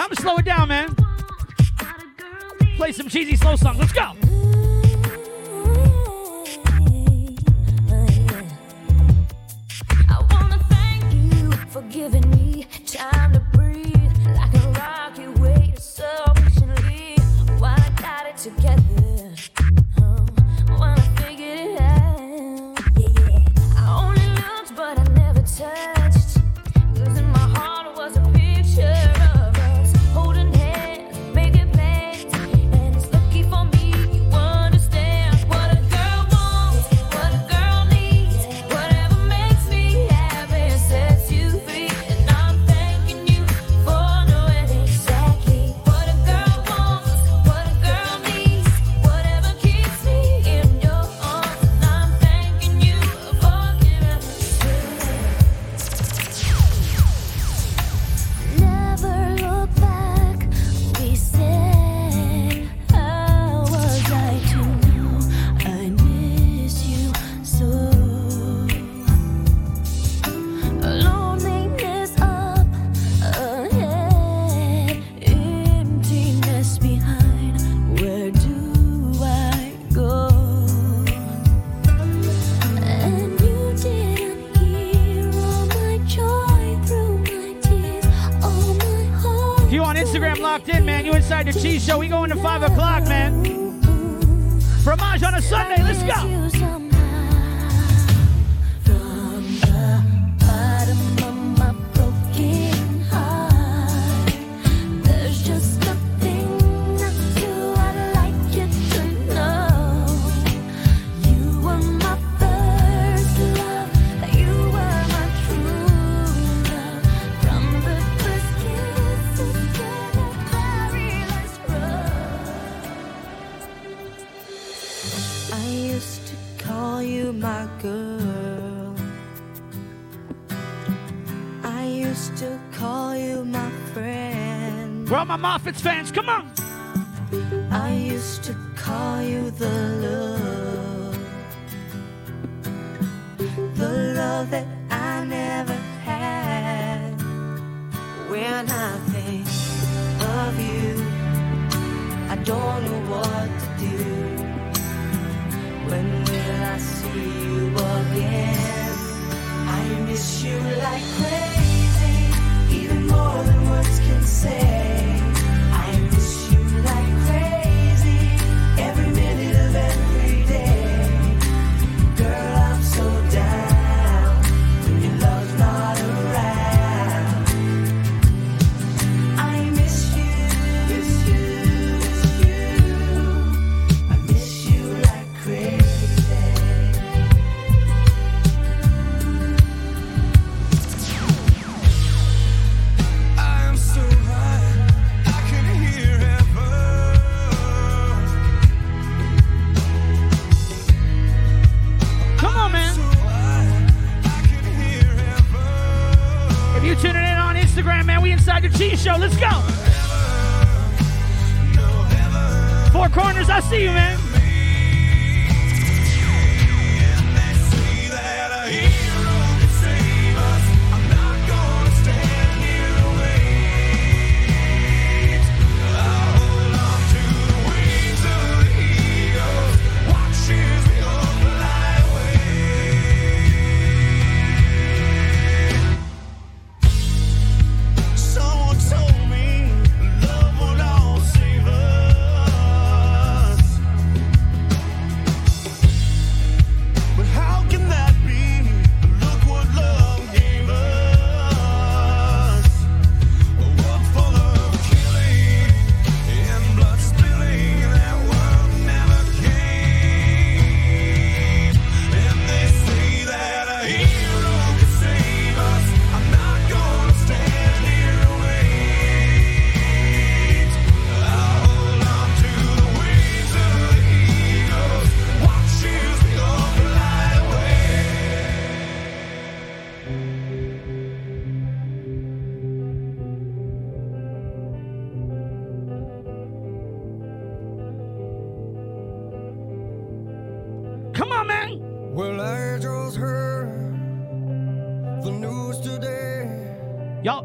Time to slow it down, man. Play some cheesy slow songs. Let's go. Ooh, yeah. Rider Cheese Show. We go Moffitt's fans. Come on.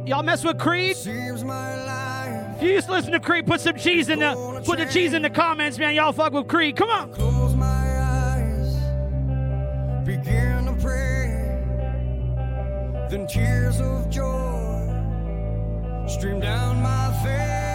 Y'all mess with Creed? If you used to listen to Creed, put some cheese in the put the cheese in the comments, man. Y'all fuck with Creed. Come on. Close my eyes, begin to pray. Then tears of joy stream down my face.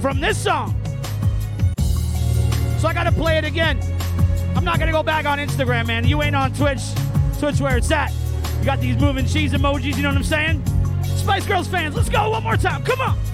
from this song. So I got to play it again. I'm not going to go back on Instagram, man. You ain't on Twitch. Twitch where it's at. You got these moving cheese emojis, you know what I'm saying? Spice Girls fans, let's go one more time. Come on.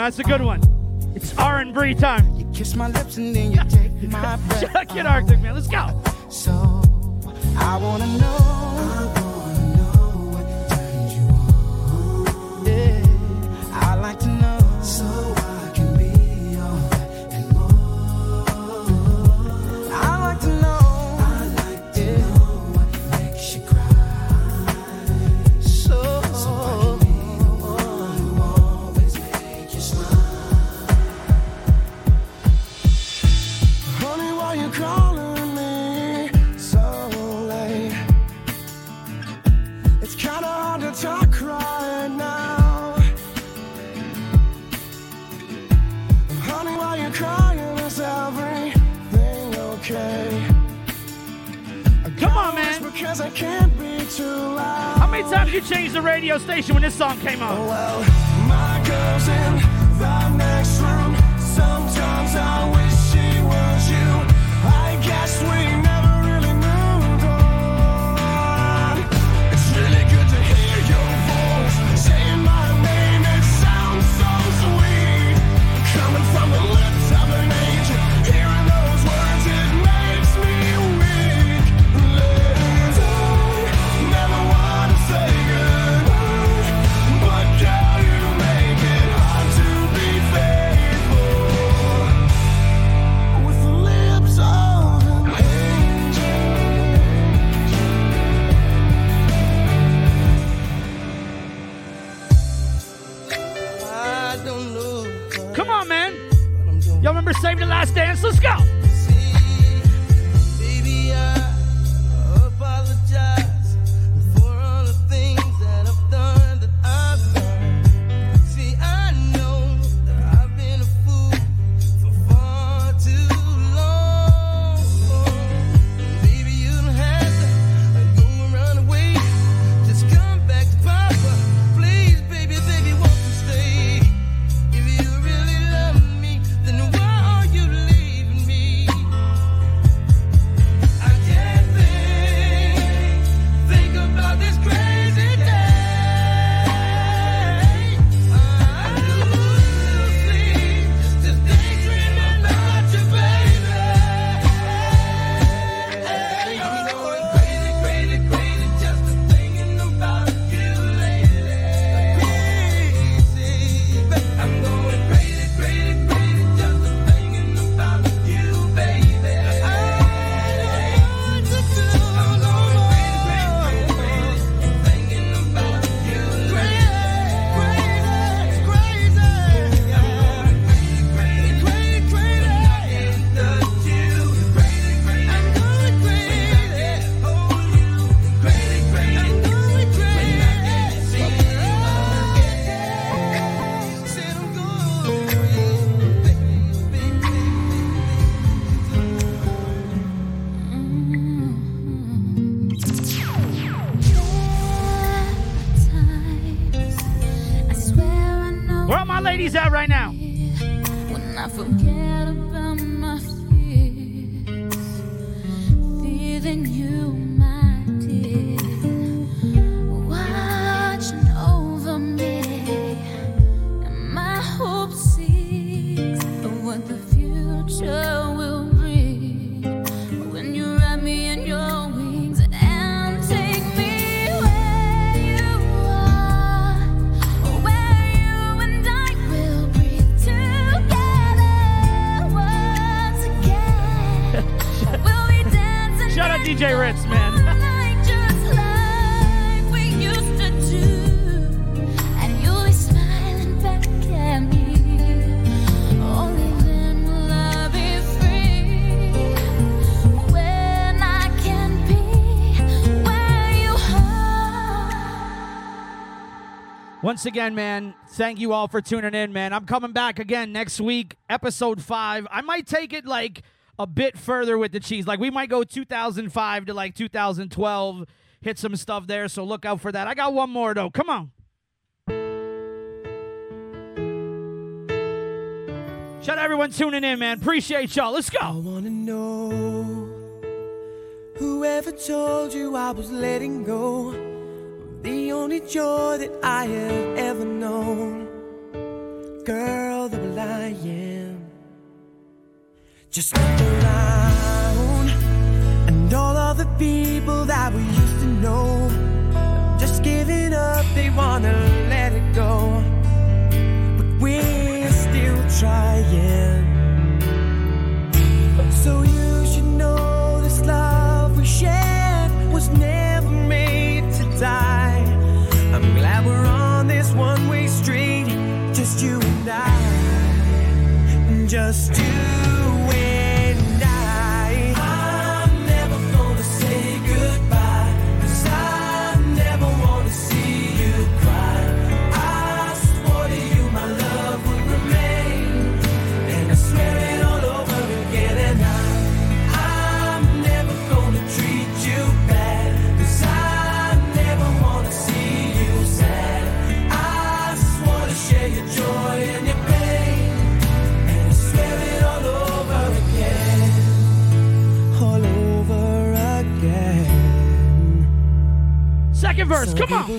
man. That's a good one. It's R&B time. You kiss my lips and then you take my breath. it Arctic, man. Let's go. So I want to know. station when this song came on. Oh, well. Come on, man. Y'all remember Save the Last Dance? Let's go. once again, man, thank you all for tuning in, man. I'm coming back again next week, episode five. I might take it like a bit further with the cheese. Like we might go 2005 to like 2012, hit some stuff there. So look out for that. I got one more though. Come on. Shout out everyone tuning in, man. Appreciate y'all. Let's go. I wanna know whoever told you I was letting go. The only joy that I have ever known, girl, the I am. Just look around, and all of the people that we used to know, just giving up, they wanna let it go. But we're still trying. So you should know this love we share. Just you.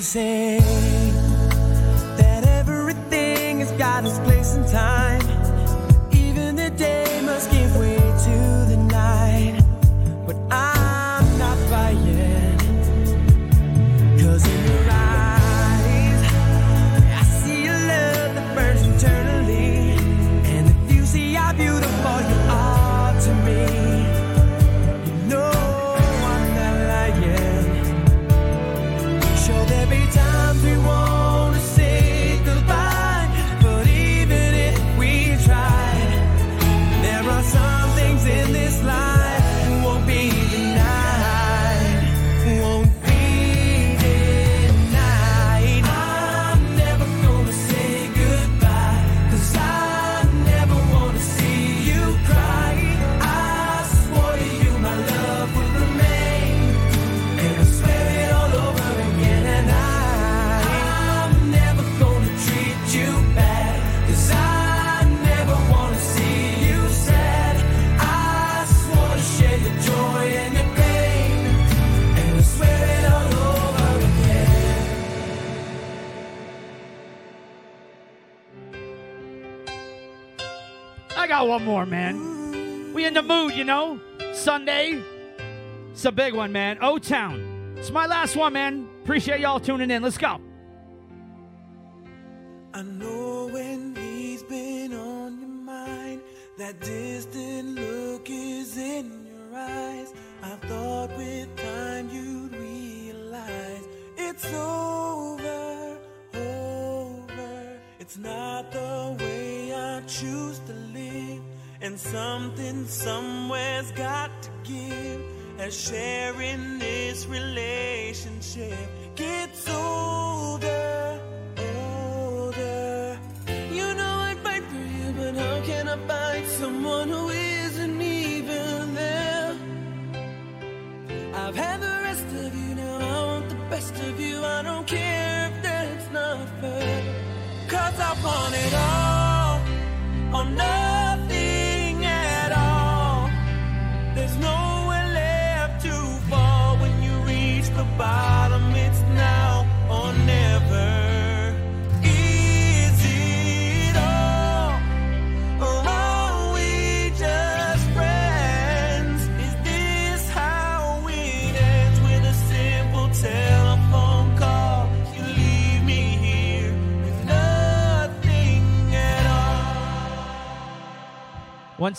say a big one, man. O Town. It's my last one, man. Appreciate y'all tuning in. Let's go.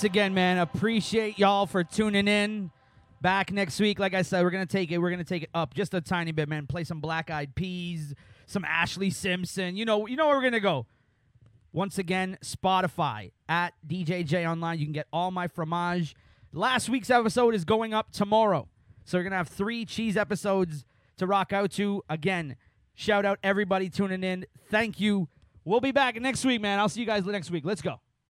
once again, man, appreciate y'all for tuning in. Back next week, like I said, we're gonna take it. We're gonna take it up just a tiny bit, man. Play some Black Eyed Peas, some Ashlee Simpson. You know, you know where we're gonna go. Once again, Spotify at DJJ Online. You can get all my fromage. Last week's episode is going up tomorrow, so we're gonna have three cheese episodes to rock out to. Again, shout out everybody tuning in. Thank you. We'll be back next week, man. I'll see you guys next week. Let's go.